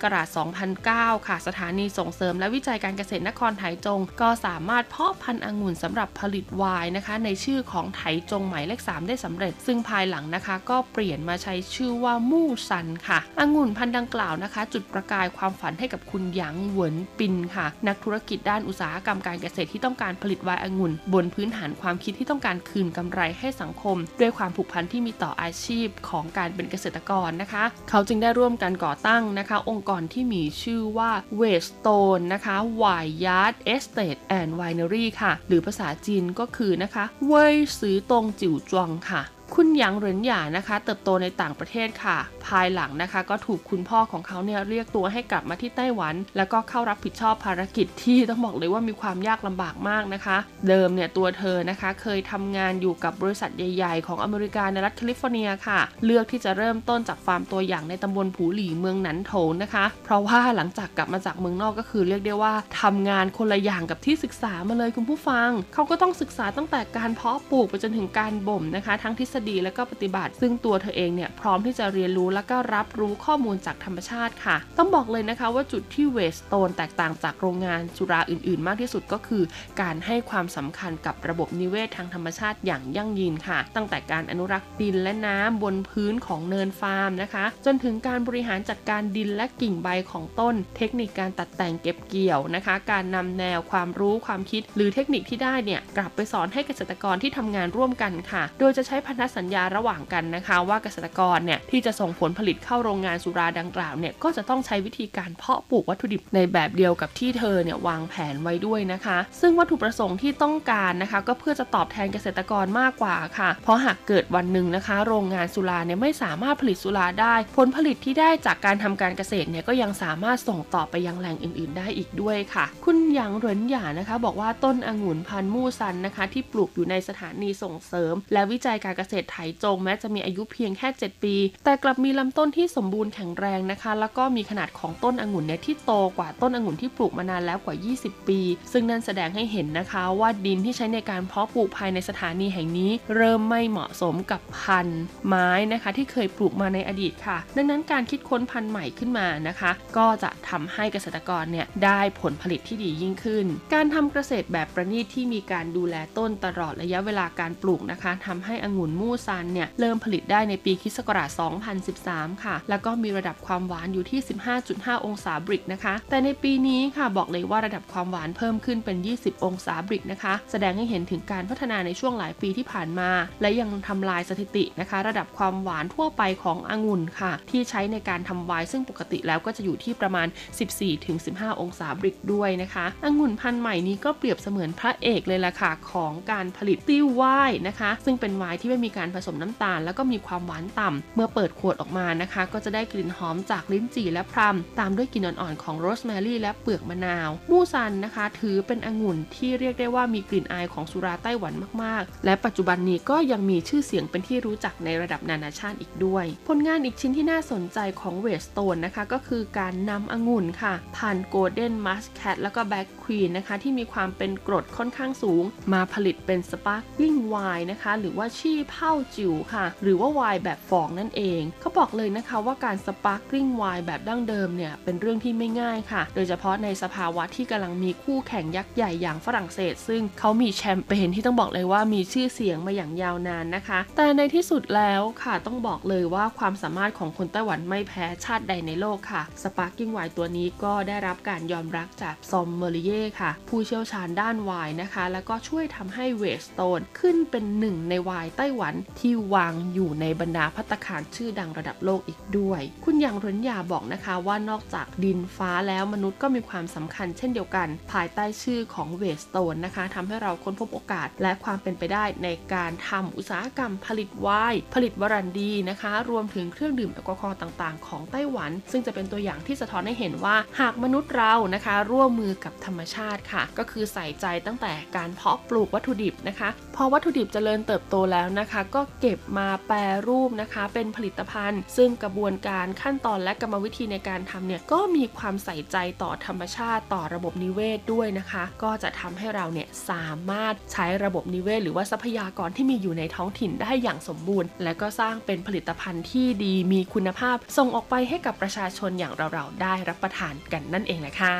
2009 ค่ะ สถานีส่งเสริมและวิจัยการเกษตรนครไถจง ก็สามารถเพาะพันธุ์องุ่นสำหรับผลิตไวน์นะคะ ในชื่อของไถจงหมายเลข 3 ได้สำเร็จ ซึ่งภายหลังนะคะ ก็เปลี่ยนมาใช้ชื่อว่ามู่ซันค่ะองุ่นพันธุ์ดังกล่าวนะคะ จุดประกายความฝันญให้กับคุณหยางเหวินปินค่ะ นักธุรกิจด้านอุตสาหกรรมการเกษตรที่ต้องการผลิตไวน์องุ่น บนพื้นฐานความคิดที่ต้องการคืนกำไรให้สังคม ด้วยความผูกพันที่มีต่ออาชีพของการเป็นเกษตรกรนะคะ เขาจึงได้ร่วมกันก่อตั้งนะคะ องค์กรที่มีชื่อว่า Westone นะคะ Vineyard Estate and Winery ค่ะ หรือภาษาจีนก็คือนะคะเว่ยซื้อตงจิ๋วจวงค่ะ คุณหยางเหรินหยานะคะ เติบโตในต่างประเทศค่ะ ภายหลังนะคะ ก็ถูกคุณพ่อของเขาเนี่ยเรียกตัวให้กลับมาที่ไต้หวัน แล้วก็เข้ารับผิดชอบภารกิจที่ต้องบอกเลยว่ามีความยากลำบากมากนะคะ เดิมเนี่ยตัวเธอนะคะ เคยทำงานอยู่กับบริษัทใหญ่ ๆ ของอเมริกาในรัฐแคลิฟอร์เนียค่ะ เลือกที่จะเริ่มต้นจากฟาร์มตัวอย่างในตำบลผูหลี่เมืองหนันโถงนะคะ เพราะว่าหลังจากกลับมาจากเมืองนอกก็คือเรียกได้ว่าทำงานคนละอย่างกับที่ศึกษามาเลยคุณผู้ฟัง เขาก็ต้องศึกษาตั้งแต่การเพาะปลูกไปจนถึงการบ่มนะคะ ทั้งทฤษฎีและก็ปฏิบัติ ซึ่งตัวเธอเองเนี่ยพร้อมที่จะเรียนรู้และก็รับรู้ข้อมูลจากธรรมชาติค่ะ ต้องบอกเลยนะคะว่าจุดที่เวสโตนแตกต่างจากโรงงานสุราอื่น ๆ มากที่สุดก็คือ การให้ความสำคัญกับระบบนิเวศทางธรรมชาติอย่างยั่งยืนค่ะ ตั้งแต่การอนุรักษ์ดินและน้ำบนพื้นของเนินฟาร์มนะคะ จนถึงการบริหารจัดการดินและกิ่งใบของต้น เทคนิคการตัดแต่งเก็บเกี่ยวนะคะ การนำแนวความรู้ความคิด หรือเทคนิคที่ได้เนี่ยกลับไปสอนให้เกษตรกรที่ทำงานร่วมกันค่ะ โดยจะใช้พันธสัญญาระหว่างกันนะคะว่าเกษตรกรเนี่ยที่จะส่งผลผลิตเข้าโรงงานสุราดังกล่าวเนี่ยก็จะต้องใช้วิธีการเพาะปลูกวัตถุดิบในแบบเดียวกับที่เธอเนี่ยวางแผนไว้ด้วยนะคะ ซึ่งวัตถุประสงค์ที่ต้องการนะคะ ก็เพื่อจะตอบแทนเกษตรกรมากกว่าค่ะ เพราะหากเกิดวันหนึ่งนะคะ โรงงานสุราเนี่ยไม่สามารถผลิตสุราได้ ผลผลิตที่ได้จากการทำการเกษตรเนี่ยก็ยังสามารถส่งต่อไปยังแหล่งอื่น ๆ ได้อีกด้วยค่ะ คุณหยางเหรินหยานะคะ บอกว่าต้นองุ่นพันมู่ซันนะคะ ที่ปลูกอยู่ในสถานีส่งเสริม และวิจัยการเกษตรไถจงแม้จะมีอายุเพียงแค่ 7 ปี แต่กลับมีลำต้นที่สมบูรณ์แข็งแรงนะคะ แล้วก็มีขนาดของต้นองุ่นเนี่ยที่โตกว่าต้นองุ่นที่ปลูกมานานแล้วกว่า 20 ปี ซึ่งนั่นแสดงให้เห็นนะคะว่าดินที่ใช้ในการเพาะปลูกภายในสถานีแห่งนี้ เริ่มไม่เหมาะสมกับพันธุ์ไม้นะคะ ที่เคยปลูกมาในอดีตค่ะ ดังนั้นการคิดค้นพันธุ์ใหม่ขึ้นมานะคะ ก็จะทำให้เกษตรกรเนี่ยได้ผลผลิตที่ดียิ่งขึ้น การทำเกษตรแบบประณีตที่มีการดูแลต้นตลอดระยะเวลาการปลูกนะคะทำให้องุ่นมู่ซันเนี่ยเริ่มผลิตได้ในปีคริสต์ศักราช2013 ค่ะ แล้วก็มีระดับความหวานอยู่ที่ 15.5 องศาบริกนะคะ แต่ในปีนี้ค่ะบอกเลยว่าระดับความหวานเพิ่มขึ้นเป็น 20 องศาบริกนะคะ แสดงให้เห็นถึงการพัฒนาในช่วงหลายปีที่ผ่านมา และยังทำลายสถิตินะคะ ระดับความหวานทั่วไปขององุ่นค่ะ ที่ใช้ในการทำไวน์ซึ่งปกติแล้วก็จะอยู่ที่ประมาณ 14-15 องศาบริกด้วยนะคะองุ่นพันธุ์ใหม่นี้ก็เปรียบเสมือนพระเอกเลยล่ะค่ะของการผลิตติ้วไวนน์นะคะ ซึ่งเป็นไวน์ที่ไม่มีการผสมน้ำตาล แล้วก็มีความหวานต่ำเมื่อเปิดขวดออกมานะคะ ก็จะได้กลิ่นหอมจากลิ้นจี่และพลัมตามด้วยกลิ่นอ่อนๆของโรสแมรี่และเปลือกมะนาว มูซันนะคะ ถือเป็นองุ่นที่เรียกได้ว่ามีกลิ่นอายของสุราไต้หวันมากๆ และปัจจุบันนี้ก็ยังมีชื่อเสียงเป็นที่รู้จักในระดับนานาชาติอีกด้วย ผลงานอีกชิ้นที่น่าสนใจของเวสโตนนะคะก็คือการนำองุ่นค่ะพันธุ์ Golden Muscat แล้วก็ Black Queen นะคะที่มีความเป็นกรดค่อนข้างสูง มาผลิตเป็น sparkling wine นะคะหรือว่าชี่เพ่าจิ่วค่ะ หรือว่าไวน์แบบฟองนั่นเองเขาบอกเลยนะคะว่าการ sparkling wine แบบดั้งเดิมเนี่ยเป็นเรื่องที่ไม่ง่ายค่ะ โดยเฉพาะในสภาวะที่กำลังมีคู่แข่งยักษ์ใหญ่อย่างฝรั่งเศส ซึ่งเขามีแชมเปญที่ต้องบอกเลยว่ามีชื่อเสียงมาอย่างยาวนานนะคะ แต่ในที่สุดแล้วค่ะต้องบอกเลยว่าความสามารถของคนไต้หวันไม่แพ้ชาติใดในโลกค่ะ sparkling wine ตัวนี้ก็ได้รับการยอมรับจากซอมเมอลิเยร์ค่ะ ผู้เชี่ยวชาญด้านไวน์นะคะ แล้วก็ช่วยทำให้เวสโตนขึ้นเป็นหนึ่งในไวน์ไต้หวันที่วางอยู่ในบรรดาพัตตคารชื่อดังระดับโลกอีกด้วย คุณหยางรินยาบอกนะคะว่านอกจากดินฟ้าแล้วมนุษย์ก็มีความสำคัญเช่นเดียวกัน ภายใต้ชื่อของเวสโตนนะคะทำให้เราค้นพบโอกาสและความเป็นไปได้ในการทำอุตสาหกรรมผลิตไวน์ผลิตวรันดีนะคะ รวมถึงเครื่องดื่มแอลกอฮอล์ต่างๆ ของไต้หวัน ซึ่งจะเป็นตัวอย่างที่สะท้อนให้เห็นว่า หากมนุษย์เรานะคะ ร่วมมือกับธรรมชาติค่ะ ก็คือใส่ใจตั้งแต่การเพาะปลูกวัตถุดิบนะคะ พอวัตถุดิบเจริญเติบโตแล้วนะคะก็เก็บมาแปรรูปนะคะ เป็นผลิตภัณฑ์ ซึ่งกระบวนการขั้นตอนและกรรมวิธีในการทำเนี่ยก็มีความใส่ใจต่อธรรมชาติต่อระบบนิเวศด้วยนะคะ ก็จะทำให้เราเนี่ยสามารถใช้ระบบนิเวศ หรือว่าทรัพยากรที่มีอยู่ในท้องถิ่นได้อย่างสมบูรณ์ และก็สร้างเป็นผลิตภัณฑ์ที่ดีมีคุณภาพ ส่งออกไปให้กับประชาชนอย่างเราๆได้รับประทานกันนั่นเองแหละค่ะ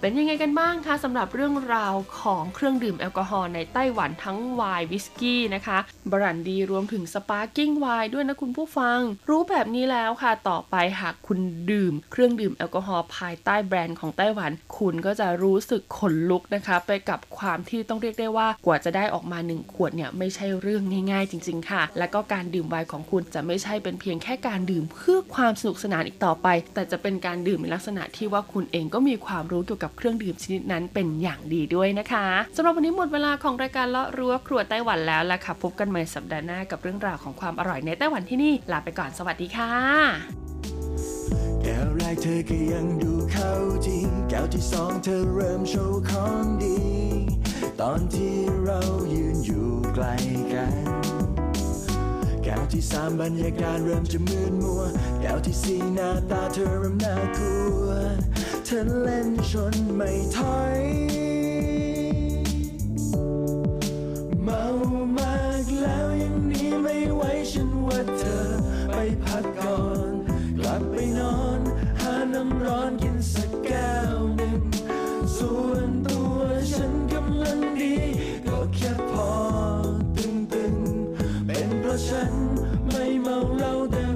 เป็นยังไงกันบ้างคะสำหรับเรื่องราวของเครื่องดื่มแอลกอฮอล์ในไต้หวันทั้งไวน์วิสกี้นะคะบรันดีรวมถึง sparkling wine ด้วยนะคุณผู้ฟัง รู้แบบนี้แล้วค่ะต่อไปหากคุณดื่ม เครื่องดื่มแอลกอฮอล์ภายใต้แบรนด์ของไต้หวัน คุณก็จะรู้สึกขนลุกนะคะ ไปกับความที่ต้องเรียกได้ว่ากว่าจะได้ออกมาหนึ่งขวดเนี่ยไม่ใช่เรื่องง่าย ๆ จริง ๆ ค่ะ และก็การดื่มไวน์ของคุณจะไม่ใช่เป็นเพียงแค่การดื่มเพื่อความสนุกสนานอีกต่อไป แต่จะเป็นการดื่มในลักษณะที่ว่าคุณเองก็มีความรู้เกี่ยวกับเครื่องดื่มชนิดนั้นเป็นอย่างดีด้วยนะคะสำหรับวันนี้หมดเวลาของรายการเลาะรั้วครัวไต้หวันแล้วละค่ะพบกันใหม่สัปดาห์หน้ากับเรื่องราวของความอร่อยในไต้หวันที่นี่ลาไปก่อนสวัสดีค่ะแก้วแรกเธอก็ยังดูเข้าจริงแก้วที่สองเธอเริ่มโชว์ของดี ตอนที่เรายืนอยู่ไกลกันแก้วที่สามบรรยากาศเริ่มจะมืดมัวแก้วที่สี่หน้าตาเธอเริ่มน่ากลัวเธอเล่นชนไม่ถอย เมามากแล้วยังนี้ไม่ไหวฉันว่าเธอ ไปพักก่อน กลับไปนอน หาน้ำร้อนกินสักแก้วหนึ่ง ส่วนตัวฉันกำลังดี ก็แค่พอตึงๆ เป็นเพราะฉันไม่เมาเหล้าแต่